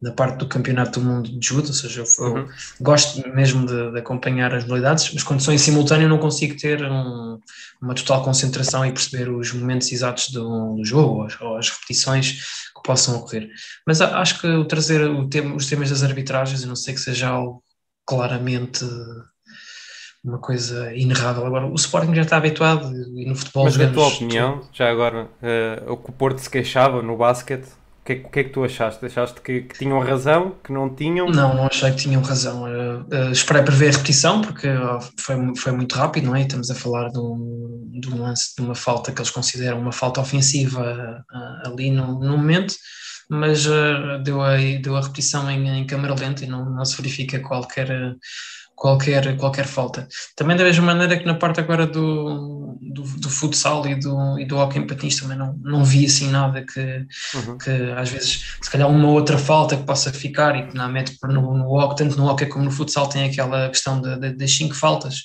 da parte do Campeonato do Mundo de Judo, ou seja, eu, uhum. gosto mesmo de, de, acompanhar as modalidades, mas quando sou em simultâneo não consigo ter um, uma total concentração e perceber os momentos exatos do, do jogo ou as, ou as, repetições que possam ocorrer. Mas acho que o trazer o tema, os temas das arbitragens, eu não sei que seja algo claramente uma coisa inerrável. Agora, o Sporting já está habituado e no futebol... Mas na tua opinião, já agora, uh, o que o Porto se queixava no basquete, que, é, que é que tu achaste? Achaste que, que, tinham razão, que não tinham? Não, não achei que tinham razão. Uh, uh, esperei para ver a repetição, porque uh, foi, foi muito rápido, não é? Estamos a falar de um, de um lance, de uma falta que eles consideram uma falta ofensiva ali no, no momento, mas deu, a, deu a repetição em, em câmera lenta e não, não se verifica qualquer qualquer, qualquer falta. Também da mesma maneira que na parte agora do, do, do futsal e do, e do hockey em patins também não, não vi assim nada que, uhum. que às vezes, se calhar uma outra falta que possa ficar e que na mete no, no hockey, tanto no hockey como no futsal tem aquela questão de, de, das cinco faltas.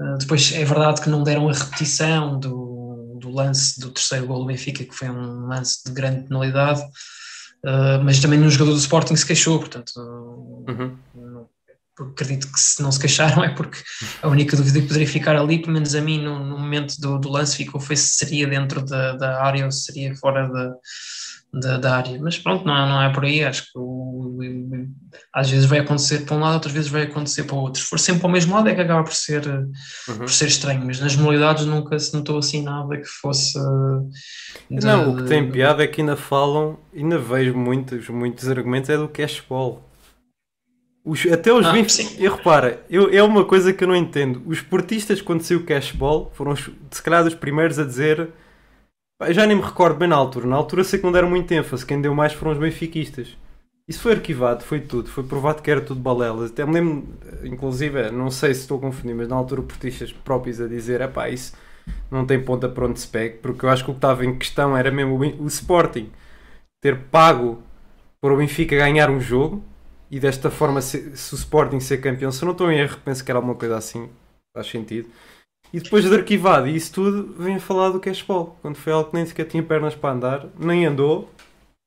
Uh, depois é verdade que não deram a repetição do, do lance do terceiro gol do Benfica, que foi um lance de grande penalidade, uh, mas também nenhum jogador do Sporting se queixou, portanto... Uhum acredito que se não se queixaram é porque a única dúvida que poderia ficar ali, pelo menos a mim no, no momento do, do, lance ficou foi se seria dentro da, da área ou se seria fora da, da, da, área, mas pronto, não, não é por aí, acho que o, às vezes vai acontecer para um lado, outras vezes vai acontecer para o outro, se for sempre para o mesmo lado é que acaba por ser, uhum. por ser estranho, mas nas modalidades nunca se notou assim nada que fosse... De, não, o que tem piada é que ainda falam, ainda vejo muitos, muitos argumentos é do cashball os, até os ah, 20. E repara, eu, é uma coisa que eu não entendo. Os portistas, quando saiu o cashball, foram se calhar dos primeiros a dizer. Já nem me recordo bem na altura. Na altura sei que não deram muito ênfase. Quem deu mais foram os benfiquistas. Isso foi arquivado, foi tudo. Foi provado que era tudo balelas. Até me lembro, inclusive, não sei se estou a confundir, mas na altura portistas próprios a dizer: é pá, isso não tem ponta para onde se pegue. Porque eu acho que o que estava em questão era mesmo o, o Sporting ter pago para o Benfica ganhar um jogo e desta forma, se, se, o Sporting ser campeão, se eu não estou em erro, penso que era alguma coisa assim, faz sentido. E depois de arquivado e isso tudo, vem a falar do cashball, quando foi algo que nem sequer tinha pernas para andar, nem andou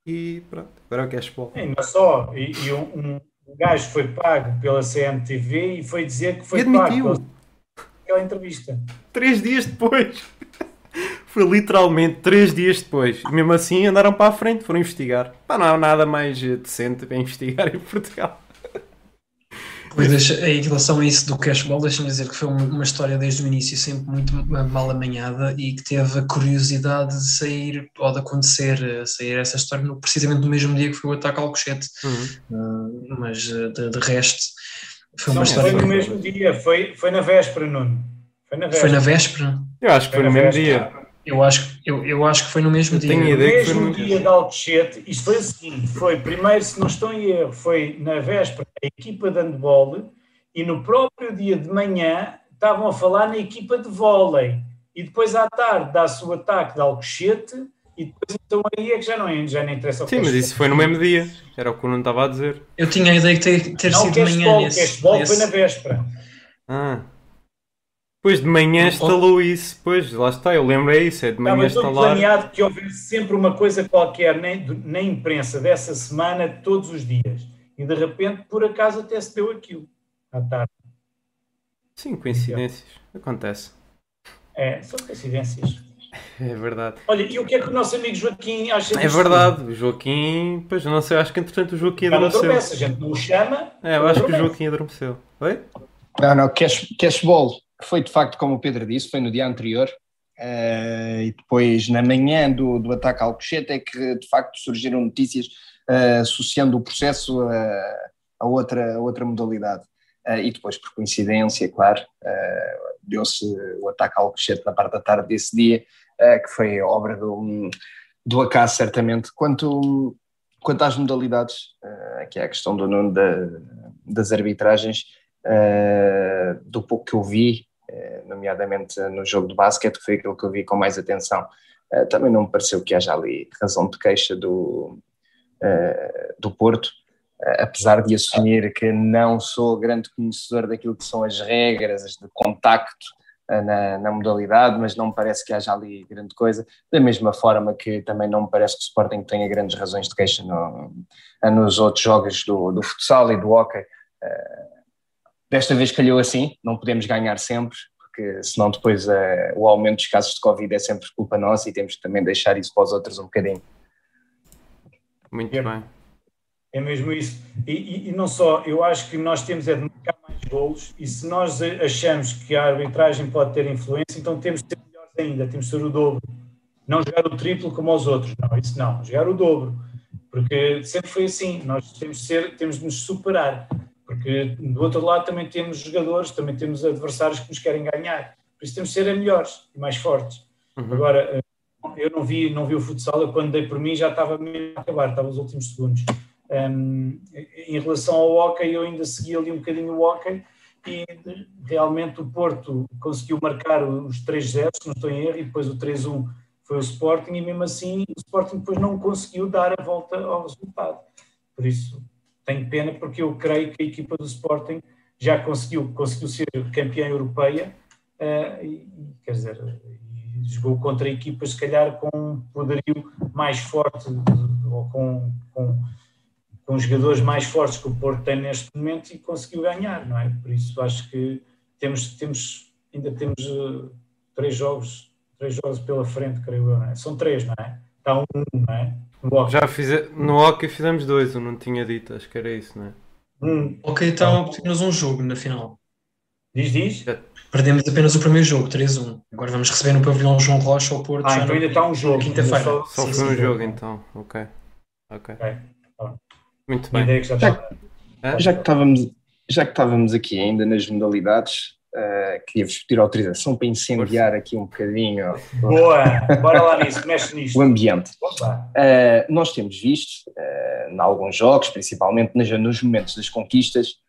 e pronto, agora é o cashball. É, não só, e, e um, um, gajo foi pago pela CMTV e foi dizer que foi admitiu. pago pela entrevista. Três dias depois. Foi literalmente três dias depois. E mesmo assim andaram para a frente, foram investigar. Pá, não há nada mais decente para investigar em Portugal. Pois, em relação a isso do cashball, deixa-me dizer que foi uma história desde o início sempre muito mal amanhada e que teve a curiosidade de sair, ou de acontecer, eh, sair essa história no, precisamente no mesmo dia que foi o ataque ao cochete. Uhum. Uh, mas eh, de, de, resto, foi uma Não, história. Foi no mesmo dia, foi, foi na véspera, Nuno. Foi na véspera. Foi na véspera? Eu acho que foi, foi no mesmo dia. Eu acho, eu, eu acho que foi no mesmo eu dia. Tenho ideia no mesmo dia de Alcochete, isto foi assim, foi primeiro, se não estou em erro, foi na véspera a equipa de handball e no próprio dia de manhã estavam a falar na equipa de vôlei e depois à tarde dá-se o ataque de Alcochete e depois então aí é que já não, já não interessa o Sim, mas isso foi no mesmo dia, era o que o Nuno estava a dizer. Eu tinha a ideia de ter, ter não, sido de manhã nesse... Não, o foi na véspera. Ah... Pois de manhã instalou isso, pois lá está, eu lembro é isso, é de manhã Estava instalar. planeado que houvesse sempre uma coisa qualquer na, na imprensa dessa semana, todos os dias. E de repente, por acaso, até se deu aquilo à tarde. Sim, coincidências, acontece. É, são coincidências. É verdade. Olha, e o que é que o nosso amigo Joaquim acha É verdade, o Joaquim, pois não sei, acho que entretanto o Joaquim adormeceu. Adormece, a gente não o chama. É, eu acho adormece. que o Joaquim adormeceu. Oi? Não, não, cash, cashball foi de facto, como o Pedro disse, foi no dia anterior. Uh, e depois, na manhã do, do ataque ao Cochete, é que de facto surgiram notícias uh, associando o processo a, a, outra, a outra modalidade. Uh, e depois, por coincidência, claro, deu-se o ataque ao Cochete na parte da tarde desse dia, que foi obra do, do acaso, certamente. Quanto, quanto às modalidades, que é a questão do, da, das arbitragens, do pouco que eu vi, nomeadamente no jogo de basquete, foi aquilo que eu vi com mais atenção. Eh, também não me pareceu que haja ali razão de queixa do, eh, do Porto, apesar de assumir que não sou grande conhecedor daquilo que são as regras de contacto na, na, modalidade, mas não me parece que haja ali grande coisa, da mesma forma que também não me parece que o Sporting tenha grandes razões de queixa no, nos outros jogos do, do futsal e do hockey. Desta vez calhou assim, não podemos ganhar sempre, porque senão depois uh, o aumento dos casos de Covid é sempre culpa nossa e temos que também deixar isso para os outros um bocadinho. Muito é, bem. É mesmo isso. E, e, e, não só, eu acho que nós temos é de marcar mais golos e se nós achamos que a arbitragem pode ter influência, então temos de ser melhores ainda, temos de ser o dobro. Não jogar o triplo como os outros, não, isso não, jogar o dobro. Porque sempre foi assim, nós temos de, ser, temos de nos superar, porque do outro lado também temos jogadores, também temos adversários que nos querem ganhar, por isso temos de ser melhores e mais fortes. Uhum. Agora, eu não vi, não vi o futsal, eu quando dei por mim já estava a acabar, estava os últimos segundos. Um, em relação ao hockey, eu ainda segui ali um bocadinho o hockey e realmente o Porto conseguiu marcar os 3-0, se não estou em erro, e depois o 3-1 foi o Sporting, e mesmo assim o Sporting depois não conseguiu dar a volta ao resultado. Por isso, tenho pena, porque eu creio que a equipa do Sporting já conseguiu, conseguiu ser campeã europeia, uh, e, quer dizer, jogou contra equipas, se calhar, com um poderio mais forte, ou com, com, com jogadores mais fortes que o Porto tem neste momento e conseguiu ganhar, não é? Por isso acho que temos, temos ainda temos uh, três jogos, três jogos pela frente, creio eu, não é? São três, não é? Está um, não é? No Já fize... no hockey fizemos dois, eu não tinha dito, acho que era isso, não é? Um. Ok, então apenas um jogo na final. Diz, diz? Perdemos apenas o primeiro jogo, 3-1. Agora vamos receber no pavilhão João Rocha ao Porto. Ah, então ainda está um jogo. Quinta-feira. Só, só foi um jogo, então. Ok. Ok. okay. Muito bem. Já, já, que estávamos, já que estávamos aqui ainda nas modalidades, uh, queria-vos pedir autorização para incendiar aqui um bocadinho. Boa! Bora lá nisso, mexe nisto. O ambiente. Uh, nós temos visto, uh, em alguns jogos, principalmente nos, nos momentos das conquistas,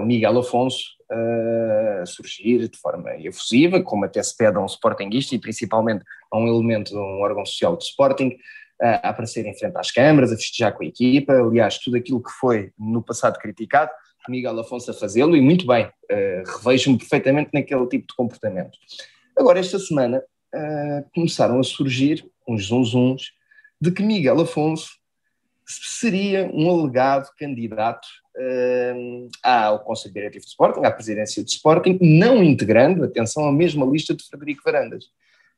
o Miguel Afonso surgir de forma efusiva, como até se pede a um Sportingista e principalmente a um elemento de um órgão social do Sporting, a aparecer em frente às câmaras, a festejar com a equipa, aliás, tudo aquilo que foi no passado criticado, Miguel Afonso a fazê-lo e muito bem, uh, revejo-me perfeitamente naquele tipo de comportamento. Agora, esta semana uh, começaram a surgir uns zunzuns de que Miguel Afonso seria um alegado candidato uh, ao Conselho Diretivo de Sporting, à presidência de Sporting, não integrando, atenção, a mesma lista de Frederico Varandas.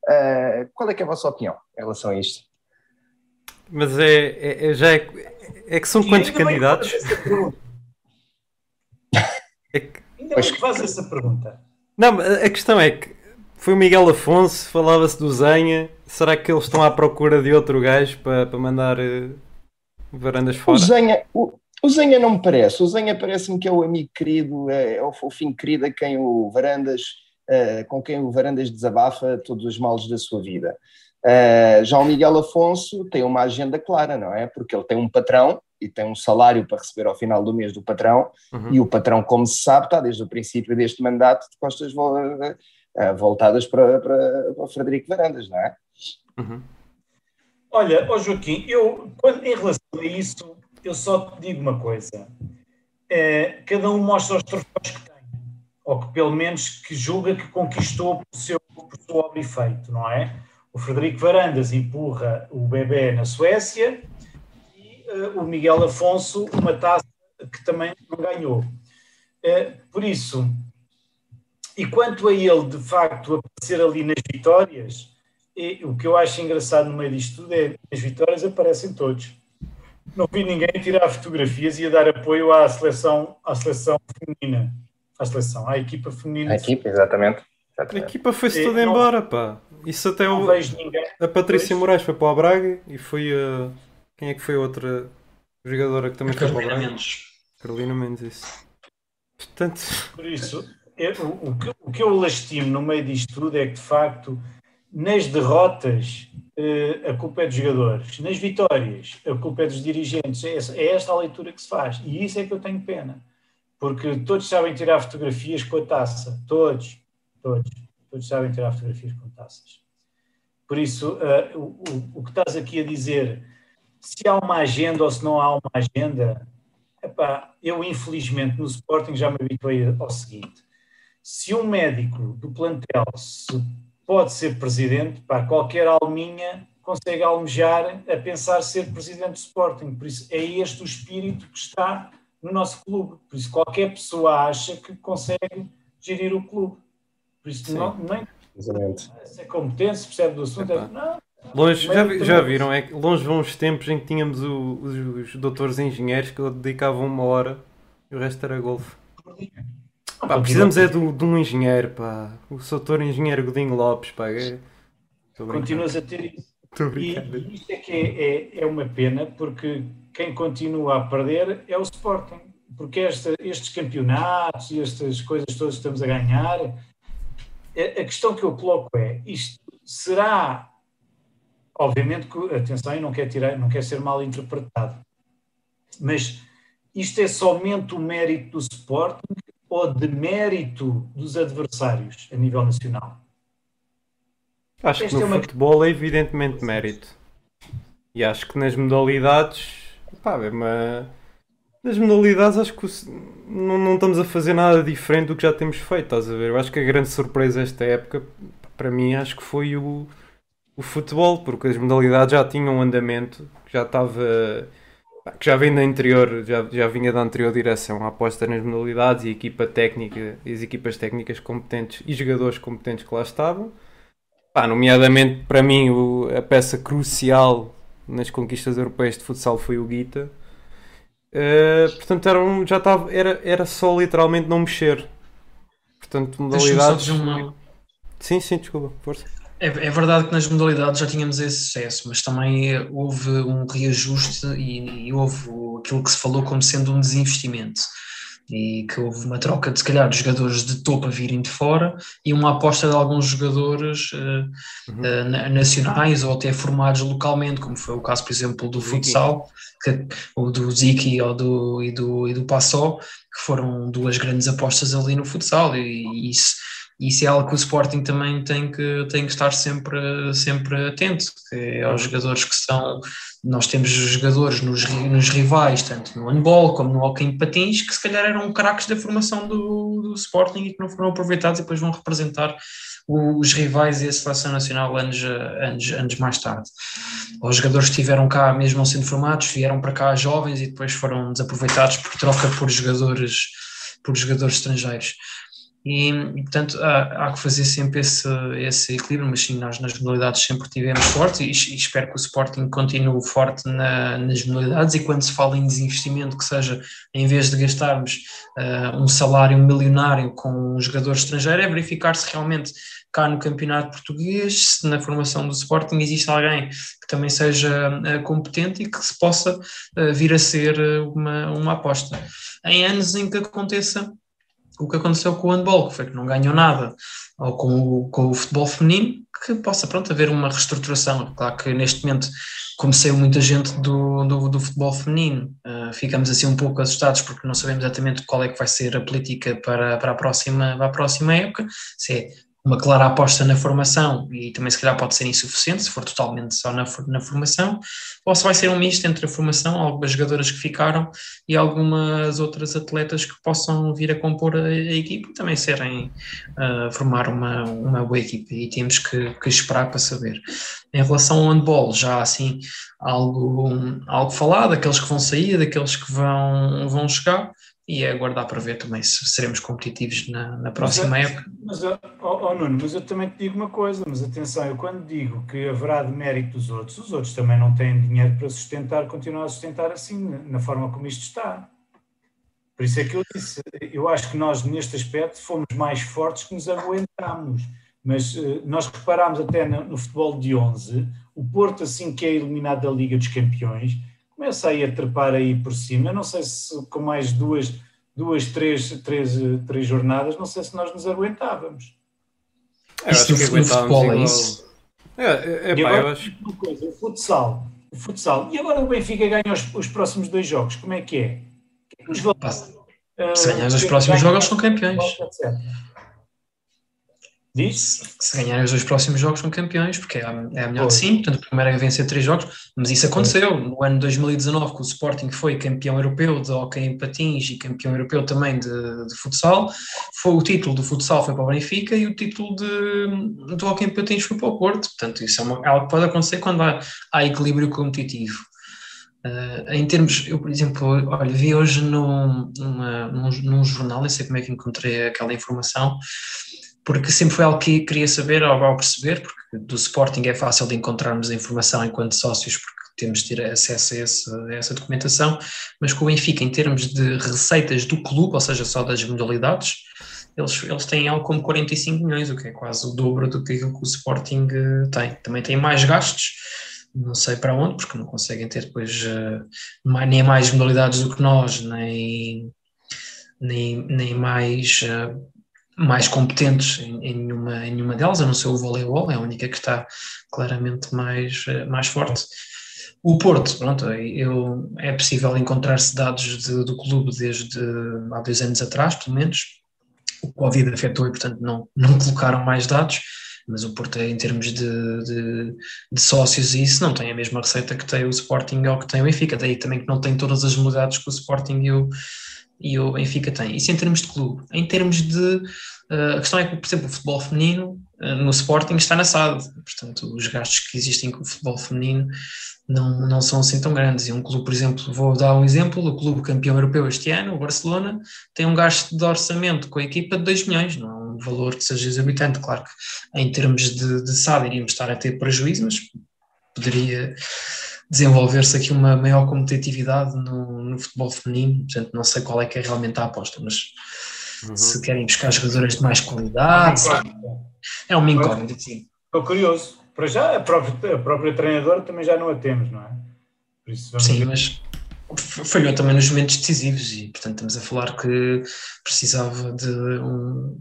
Uh, qual é que é a vossa opinião em relação a isto? Mas é, é, é já é, é, que são e quantos candidatos? É que... Ainda bem que faz essa pergunta. Não, a questão é que foi o Miguel Afonso, falava-se do Zenha. Será que eles estão à procura de outro gajo para, para mandar uh, varandas fora? O Zenha, o, o Zenha não me parece. O Zenha parece-me que é o amigo querido, é, é o fofinho querido a quem o Varandas, uh, com quem o Varandas desabafa todos os males da sua vida. Uh, já o Miguel Afonso tem uma agenda clara, não é? Porque ele tem um patrão e tem um salário para receber ao final do mês do patrão, uhum. e o patrão, como se sabe, está desde o princípio deste mandato de costas uh, voltadas para, para, para o Frederico Varandas, não é? Uhum. Olha, oh Joaquim, eu, quando, em relação a isso, eu só te digo uma coisa. É, cada um mostra os troféus que tem, ou que pelo menos que julga que conquistou por seu, por seu obra e feito, não é? O Frederico Varandas empurra o bebê na Suécia o Miguel Afonso uma taça que também não ganhou. Uh, por isso, e quanto a ele, de facto, aparecer ali nas vitórias, e, o que eu acho engraçado no meio disto tudo é que as vitórias aparecem todos não vi ninguém tirar fotografias e a dar apoio à seleção, à seleção feminina. À seleção, à equipa feminina. A equipa, exatamente. exatamente. A equipa foi-se toda embora, pá. Isso até o, a Patrícia pois. Moraes foi para o Braga e foi a. Quem é que foi a outra jogadora que também foi para o Braga? Mendes. Carolina Mendes, isso. Portanto... Por isso, eu, o, que, o que eu lastimo no meio disto tudo é que, de facto, nas derrotas eh, a culpa é dos jogadores, nas vitórias a culpa é dos dirigentes. É, é esta a leitura que se faz e isso é que eu tenho pena, porque todos sabem tirar fotografias com a taça, todos, todos, todos sabem tirar fotografias com taças. Por isso, uh, o, o, o, que estás aqui a dizer, se há uma agenda ou se não há uma agenda, epá, eu infelizmente no Sporting já me habituei ao seguinte: se um médico do plantel se pode ser presidente, para qualquer alminha consegue almejar a pensar ser presidente do Sporting. Por isso, é este o espírito que está no nosso clube. Por isso, qualquer pessoa acha que consegue gerir o clube. Por isso, não, nem se é competente, se percebe do assunto. É, não, Longe, já, já viram? É que longe vão os tempos em que tínhamos o, os, os doutores engenheiros que dedicavam uma hora e o resto era golfe. Pá, precisamos é de, de, um engenheiro, pá. O doutor engenheiro Godinho Lopes, pá. É... Continuas a ter isso. e, e isto é que é, é, é, uma pena, porque quem continua a perder é o Sporting. Porque esta, estes campeonatos e estas coisas todas que estamos a ganhar, a, a questão que eu coloco é: isto será. Obviamente que, atenção, eu não quero, tirar, não quero ser mal interpretado, mas isto é somente o mérito do Sporting ou de mérito dos adversários a nível nacional? Acho Esta que no é uma... futebol é evidentemente mérito. E acho que nas modalidades, pá, é uma... nas modalidades acho que não, não estamos a fazer nada diferente do que já temos feito, estás a ver? Eu acho que a grande surpresa esta época, para mim, acho que foi o, o futebol, porque as modalidades já tinham um andamento, já estava que já vem da anterior, já, já vinha da anterior direção, a aposta nas modalidades e a equipa técnica, e as equipas técnicas competentes e jogadores competentes que lá estavam. Pá, nomeadamente para mim o, a peça crucial nas conquistas europeias de futsal foi o Guita. Uh, portanto era, um, já estava, era, era só literalmente não mexer. Portanto, modalidades. Sim, sim, desculpa, força. É, é, verdade que nas modalidades já tínhamos esse sucesso, mas também houve um reajuste e, e, houve aquilo que se falou como sendo um desinvestimento. E que houve uma troca de, se calhar, de jogadores de topo a virem de fora e uma aposta de alguns jogadores uh, uhum. uh, nacionais ou até formados localmente, como foi o caso, por exemplo, do futsal, que, ou do Ziki ou do, e, do, e do Passó, que foram duas grandes apostas ali no futsal, e, e isso isso é algo que o Sporting também tem que, tem que estar sempre, sempre atento, que é aos jogadores que são. Nós temos jogadores nos, nos rivais, tanto no handball como no hockey em patins, que se calhar eram craques da formação do, do Sporting e que não foram aproveitados e depois vão representar os rivais e a seleção nacional anos, anos, anos mais tarde. Os jogadores que estiveram cá, mesmo não sendo formados, vieram para cá jovens e depois foram desaproveitados por troca por jogadores, por jogadores estrangeiros. E, portanto há, há, que fazer sempre esse, esse equilíbrio, mas sim, nós nas modalidades sempre tivemos forte e, e espero que o Sporting continue forte na, nas modalidades e quando se fala em desinvestimento que seja, em vez de gastarmos uh, um salário milionário com um jogador estrangeiro, é verificar se realmente cá no campeonato português, se na formação do Sporting existe alguém que também seja uh, competente e que se possa uh, vir a ser uma, uma aposta. Em anos em que aconteça o que aconteceu com o handball, que foi que não ganhou nada, ou com o, com o futebol feminino, que possa, pronto, haver uma reestruturação. Claro que neste momento, como muita gente do, do, do futebol feminino, uh, ficamos assim um pouco assustados porque não sabemos exatamente qual é que vai ser a política para, para, a, próxima, para a próxima época, se é uma clara aposta na formação e também se calhar pode ser insuficiente se for totalmente só na, na formação, ou se vai ser um misto entre a formação, algumas jogadoras que ficaram e algumas outras atletas que possam vir a compor a, a equipe e também serem uh, formar uma, uma boa equipe e temos que, que, esperar para saber. Em relação ao handball, já assim algo, algo falado, daqueles que vão sair, daqueles que vão, vão chegar, e é aguardar para ver também se seremos competitivos na, na próxima mas, época. Mas, oh, oh, Nuno, mas eu também te digo uma coisa, mas atenção, eu quando digo que haverá de mérito dos outros, os outros também não têm dinheiro para sustentar, continuar a sustentar assim, na forma como isto está. Por isso é que eu disse, eu acho que nós neste aspecto fomos mais fortes que nos aguentámos, mas uh, nós reparámos até no, no futebol de 11, o Porto assim que é eliminado da Liga dos Campeões, começa aí a trepar aí por cima. Eu não sei se com mais duas, duas três, três, três jornadas, não sei se nós nos aguentávamos. Eu acho que aguentávamos é isso. É, é, é pá, agora, eu acho... uma coisa, o futsal, o futsal. E agora o Benfica ganha os, os próximos dois jogos, como é que é? Nos uh, se ganhar os próximos jogos, são campeões. Etc. Diz? Se ganharem os dois próximos jogos são campeões, porque é a, é a melhor de cinco, portanto o primeiro é vencer três jogos, mas isso aconteceu no ano 2019 que o Sporting foi campeão europeu de hockey em patins e campeão europeu também de, de futsal, foi o título do futsal foi para o Benfica e o título de, de hockey em patins foi para o Porto, portanto isso é uma, algo que pode acontecer quando há, há equilíbrio competitivo. Uh, em termos, eu por exemplo, olha, vi hoje num, numa, num, num jornal, não sei como é que encontrei aquela informação, porque sempre foi algo que queria saber ao, ao perceber, porque do Sporting é fácil de encontrarmos a informação enquanto sócios, porque temos de ter acesso a, esse, a essa documentação, mas com o Benfica, em termos de receitas do clube, ou seja, só das modalidades, eles, eles têm algo como 45 milhões, o que é quase o dobro do que o Sporting eh, tem. Também tem mais gastos, não sei para onde, porque não conseguem ter depois uh, nem mais modalidades do que nós, nem, nem, nem mais, uh, mais competentes em, em, nenhuma, em nenhuma delas, a não ser o voleibol, é a única que está claramente mais, uh, mais forte. O Porto, pronto, eu, é possível encontrar-se dados de, do clube desde há dois anos atrás, pelo menos. O Covid afetou e, portanto, não, não colocaram mais dados mas o Porto, em termos de, de, de, sócios e isso, não tem a mesma receita que tem o Sporting ou que tem o Benfica, daí também que não tem todas as modalidades que o Sporting e o, e o Benfica têm. Isso em termos de clube. Em termos de. Uh, a questão é que, por exemplo, o futebol feminino uh, no Sporting está na SAD, portanto, os gastos que existem com o futebol feminino não, não são assim tão grandes. E um clube, por exemplo, vou dar um exemplo: o clube campeão europeu este ano, o Barcelona, tem um gasto de orçamento com a equipa de 2 milhões, não é um valor que seja exorbitante. Claro que em termos de, de SAD iríamos estar a ter prejuízo, mas poderia desenvolver-se aqui uma maior competitividade no, no, futebol feminino. Portanto, não sei qual é que é realmente a aposta, mas uhum. se querem buscar jogadoras de mais qualidade, é um incógnito, sim. Estou curioso. Para já, a própria, a própria treinadora também já não a temos, não é? Sim, ver. mas falhou também nos momentos decisivos e, portanto, estamos a falar que precisava de um,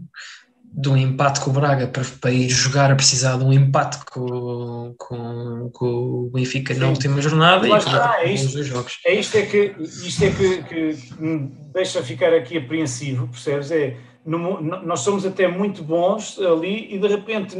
de um empate com o Braga para, para ir jogar a precisar de um empate com, com, com o Benfica Sim. na última jornada Mas, e ah, é isto, jogos. É isto é que, isto é que, que me deixa ficar aqui apreensivo, percebes? É, no, nós somos até muito bons ali e de repente,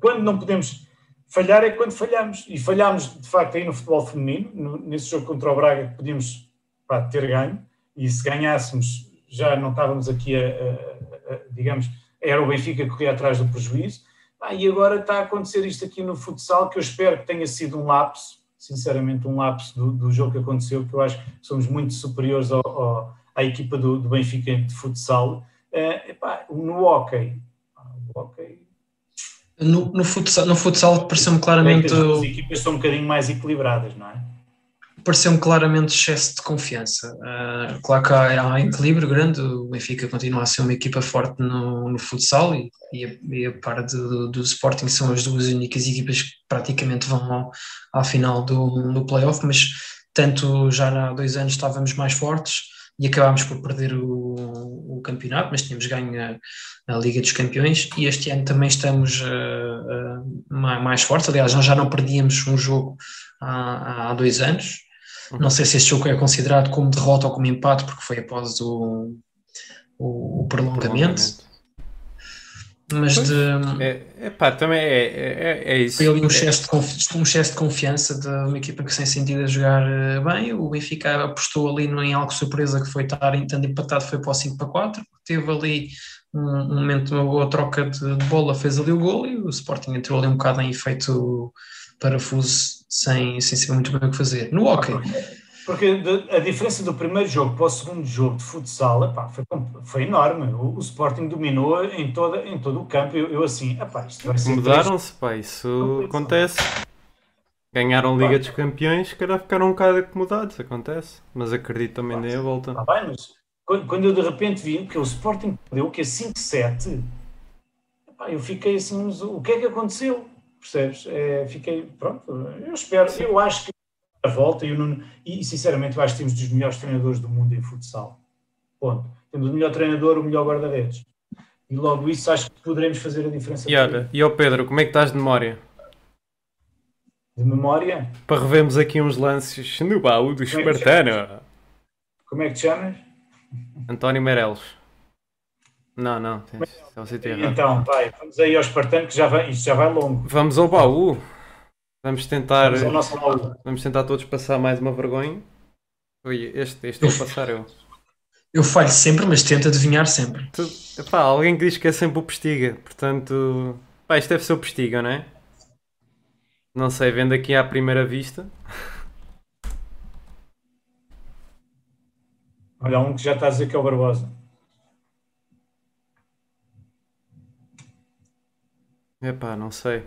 quando não podemos falhar, é quando falhamos. E falhamos, de facto, aí no futebol feminino, no, nesse jogo contra o Braga, podíamos pá, ter ganho, e se ganhássemos já não estávamos aqui a, a, a digamos, era o Benfica que corria atrás do prejuízo. Ah, e agora está a acontecer isto aqui no futsal, que eu espero que tenha sido um lapso, sinceramente, um lapso do, do jogo que aconteceu, que eu acho que somos muito superiores ao, ao, à equipa do, do, Benfica de futsal. Uh, epá, no hockey, ah, hockey no, no futsal, no futsal pareceu-me claramente. As equipas são um bocadinho mais equilibradas, não é? Pareceu-me claramente excesso de confiança. Uh, claro que há, há, equilíbrio grande, o Benfica continua a ser uma equipa forte no, no futsal e, e, a, e a par do, do Sporting são as duas únicas equipas que praticamente vão ao, à final do, do playoff, mas tanto já há dois anos estávamos mais fortes e acabámos por perder o, o campeonato, mas tínhamos ganho a, a, Liga dos Campeões e este ano também estamos uh, uh, mais fortes, aliás nós já não perdíamos um jogo há, há dois anos, não sei se este jogo é considerado como derrota ou como empate, porque foi após o, o, o prolongamento. Mas pois, de. É, é pá, também é, é, é isso. Foi ali um excesso, de um excesso de confiança de uma equipa que sem sentido a jogar eh, bem. O Benfica apostou ali em algo surpresa que foi estar estando empatado, foi para o 5 para 4. Teve ali um, um momento, uma boa troca de, de, bola, fez ali o gol e o Sporting entrou ali um bocado em efeito parafuso sem, sem saber muito bem o que fazer. No hockey. Porque a diferença do primeiro jogo para o segundo jogo de futsal epá, foi, foi enorme. O, o, Sporting dominou em, toda, em todo o campo. Eu, eu assim, epá, isto vai ser. Mudaram-se, pá, isso acontece. Ganharam a Liga dos Campeões, que ficaram um bocado acomodados, acontece. Mas acredito também nem a volta. Tá bem, mas quando, quando, eu de repente vi que o Sporting perdeu, que é 5-7, eu fiquei assim, o que é que aconteceu? Percebes? É, fiquei, pronto, eu espero, eu acho que a volta e, Nuno, e sinceramente eu acho que temos dos melhores treinadores do mundo em futsal. Ponto. Temos o melhor treinador, o melhor guarda-redes. E logo isso acho que poderemos fazer a diferença. E olha, e ao Pedro, como é que estás de memória? De memória? Para revermos aqui uns lances no baú do como Espartano. É como é que te chamas? António Meirelles. Não, não, tens, é o sítio errado. Então, vai, vamos aí ao Espartano que já vai, isto já vai longo. Vamos ao baú. Vamos tentar. Vamos, ao nosso baú. vamos tentar todos passar mais uma vergonha. Ui, este, este vou passar eu. Eu falho sempre, mas tento adivinhar sempre. Tu, epá, alguém que diz que é sempre o Pestiga, portanto. Pá, isto deve ser o Pestiga, não é? Não sei, vendo aqui à primeira vista. Olha, um que já está a dizer que é o Barbosa. Epá, não sei.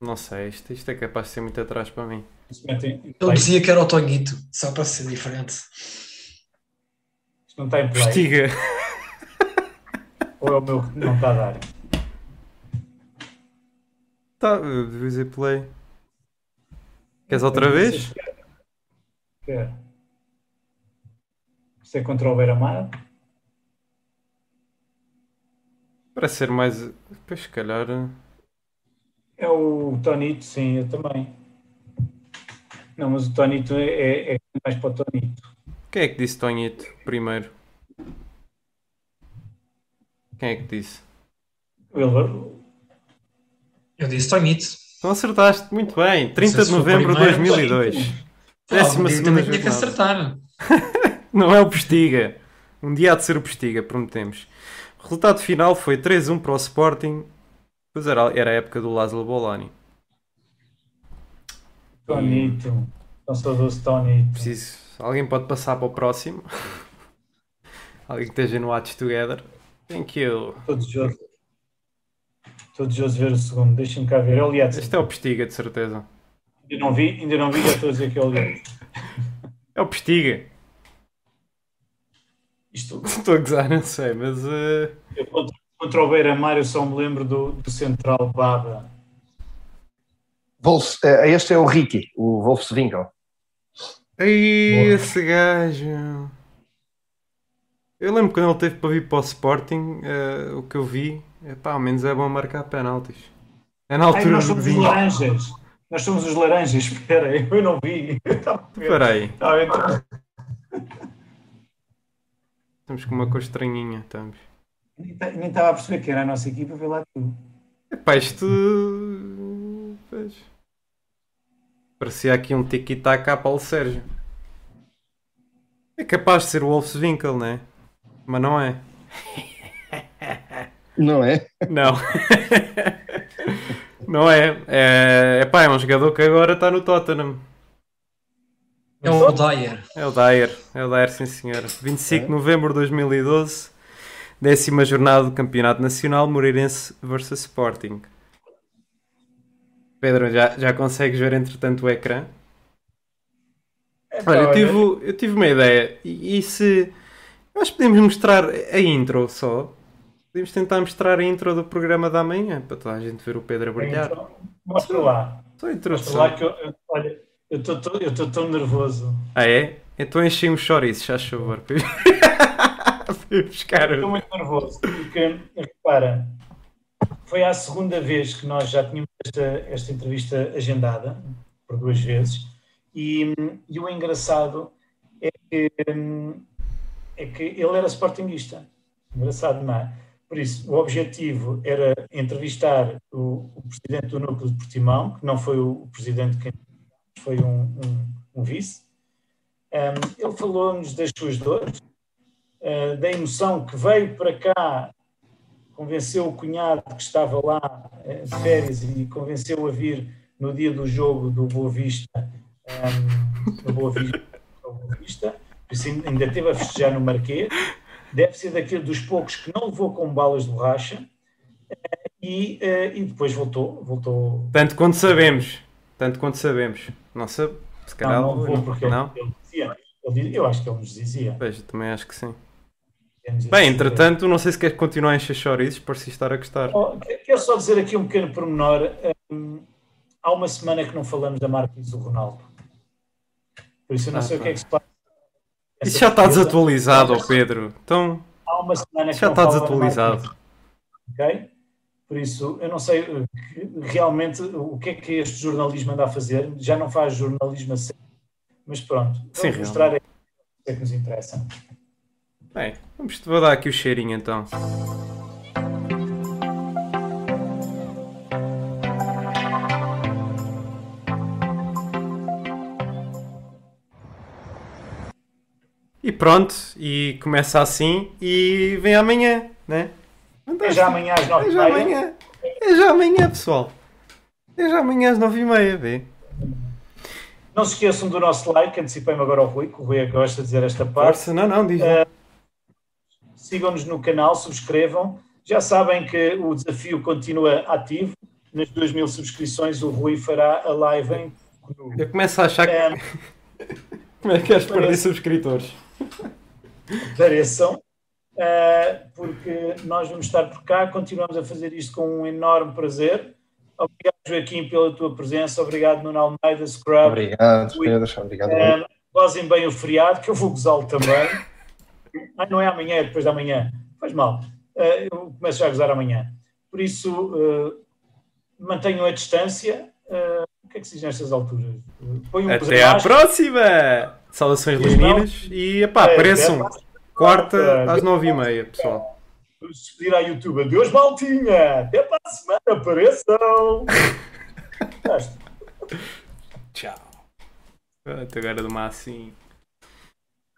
Não sei, isto, isto é capaz de ser muito atrás para mim. Ele dizia que era o Tonguito, só para ser diferente. Isto não está em play. Vestiga. Ou é o meu que não está a dar? Tá, devia dizer play. Queres outra vez? Quero. Isso é contra o Beira-Mar? Parece ser mais. Pois, se calhar. É o Tonito, sim, eu também. Não, mas o Tonito é, é, é mais para o Tonito. Quem é que disse Tonito primeiro? Quem é que disse? Ele, Eu disse Tonito. Então acertaste, muito bem. 30 sei de novembro de primeiro. 2002. Décima segunda também tinha que acertar. Não é o Postiga. Um dia há de ser o Postiga, prometemos. Resultado final foi 3-1 para o Sporting. Pois era, era a época do Lázaro Bolani. Tonito. Não sou doce Tonito. Preciso. Alguém pode passar para o próximo? Alguém que esteja no Watch Together? Thank you. Estou desejoso. Estou desejoso de ver o segundo. Deixem-me cá ver. É o Lietz. Este é o Postiga, de certeza. Ainda não vi, ainda não vi, já estou a dizer que é o Lietz. É o Postiga. Isto, Estou a gozar, não sei, mas. eh, eu contra, contra o Beira-Mar eu só me lembro do, do Central Bada. Wolfs, eh, este é o Ricky, o Wolfswinkel. Ai, Boa. esse gajo. Eu lembro quando ele teve para vir para o Sporting, eh, o que eu vi, é pá, ao menos é bom marcar penaltis. É na Ai, altura nós do somos os laranjas. Nós somos os laranjas. Espera, aí, eu não vi. Espera aí, Estava. Estamos com uma cor estranhinha, estamos. Nem Nem estava a perceber que era a nossa equipa, vê lá tu. Epá, isto. Pois. Parecia aqui um tiki-taka a Paulo Sérgio. É capaz de ser o Wolfswinkel, né? Mas não é. Não é? Não. não é. É, epá, é um jogador que agora está no Tottenham. É o Dyer. É o Dyer. É o Dyer, sim senhor. 25 de novembro de 2012. Décima jornada do Campeonato Nacional Moreirense versus Sporting. Pedro, já, já consegues ver entretanto o ecrã? Olha, eu tive, eu tive uma ideia. E, e se. Nós podemos mostrar a intro só? Podemos tentar mostrar a intro do programa da manhã para toda a gente ver o Pedro a brilhar. Então, Mostra lá. Só a Mostra introdução. lá que eu, eu- olha, eu estou tão- nervoso. Ah, é? Então enchem um chouriço, já favor. Ir buscar. Estou muito nervoso, porque, repara, foi a segunda vez que nós já tínhamos esta, esta entrevista agendada, por duas vezes, e, e o engraçado é que, é que ele era sportinguista. Engraçado, não é? Por isso, o objetivo era entrevistar o, o presidente do núcleo de Portimão, que não foi o, o presidente quem foi um, um- um vice. Hum, ele falou-nos das suas dores, eh, da emoção que veio para cá, convenceu o cunhado que estava lá eh, de férias e convenceu a vir no dia do jogo do Boa Vista, ehm, no Boa Vista, no Boa Vista, ainda teve a festejar no Marquês, deve ser daquele dos poucos que não levou com balas de borracha eh, e, e depois voltou, voltou Tanto quanto sabemos. Tanto quanto sabemos. Não sei. Se calhar. não, não levou porque não? ele, dizia, ele eu acho que ele nos dizia. Pois, também acho que sim. Bem, entretanto, não sei se queres continuar a encher chouriços, por se estar a gostar. Oh, quero só dizer aqui um pequeno pormenor. Hum, há uma semana que não falamos da Marquise do Ronaldo. Por isso eu não Ah, sei o que é pá. que se passa. Isso já está desatualizado, Pedro. Então, Há uma semana que já não está desatualizado. Ok? Por isso, eu não sei que- realmente o que é que este jornalismo anda a fazer. Já não faz jornalismo a sério. Mas pronto, Sim, mostrar aí o que é que nos interessa. Bem, vamos vou dar aqui o cheirinho então. E pronto, e começa assim e vem amanhã, né? É já amanhã às nove É e meia. amanhã. É já amanhã, pessoal. É já amanhã às nove e meia, vê? Não se esqueçam do nosso like, antecipei-me agora ao Rui, que o Rui gosta de dizer esta parte. Força, não, não, diz. Eh, sigam-nos no canal, subscrevam. Já sabem que o desafio continua ativo. Nas 2 mil subscrições, o Rui fará a live em. Eu começo a achar que. Eh, Como é que queres perder parece- subscritores? Apareçam, porque nós vamos estar por cá. Continuamos a fazer isto com um enorme prazer. Obrigado Joaquim, pela tua presença. Obrigado, Nuno Almeida, Scrub. Obrigado, Pedro. Obrigado. Uh, gozem bem o feriado, que eu vou gozá-lo também. ah, não é amanhã, é depois da manhã. Faz mal. Uh, eu começo já a gozar amanhã. Por isso, uh, mantenham a distância. Uh, o que é que se diz nestas alturas? Um Até à próxima! Saudações leoninas e epá, é, apareçam. Quarta às nove e meia, pessoal. Vamos despedir à YouTube. Adeus, maltinha! Até para a semana, apareçam! Tchau. Até agora uma assim.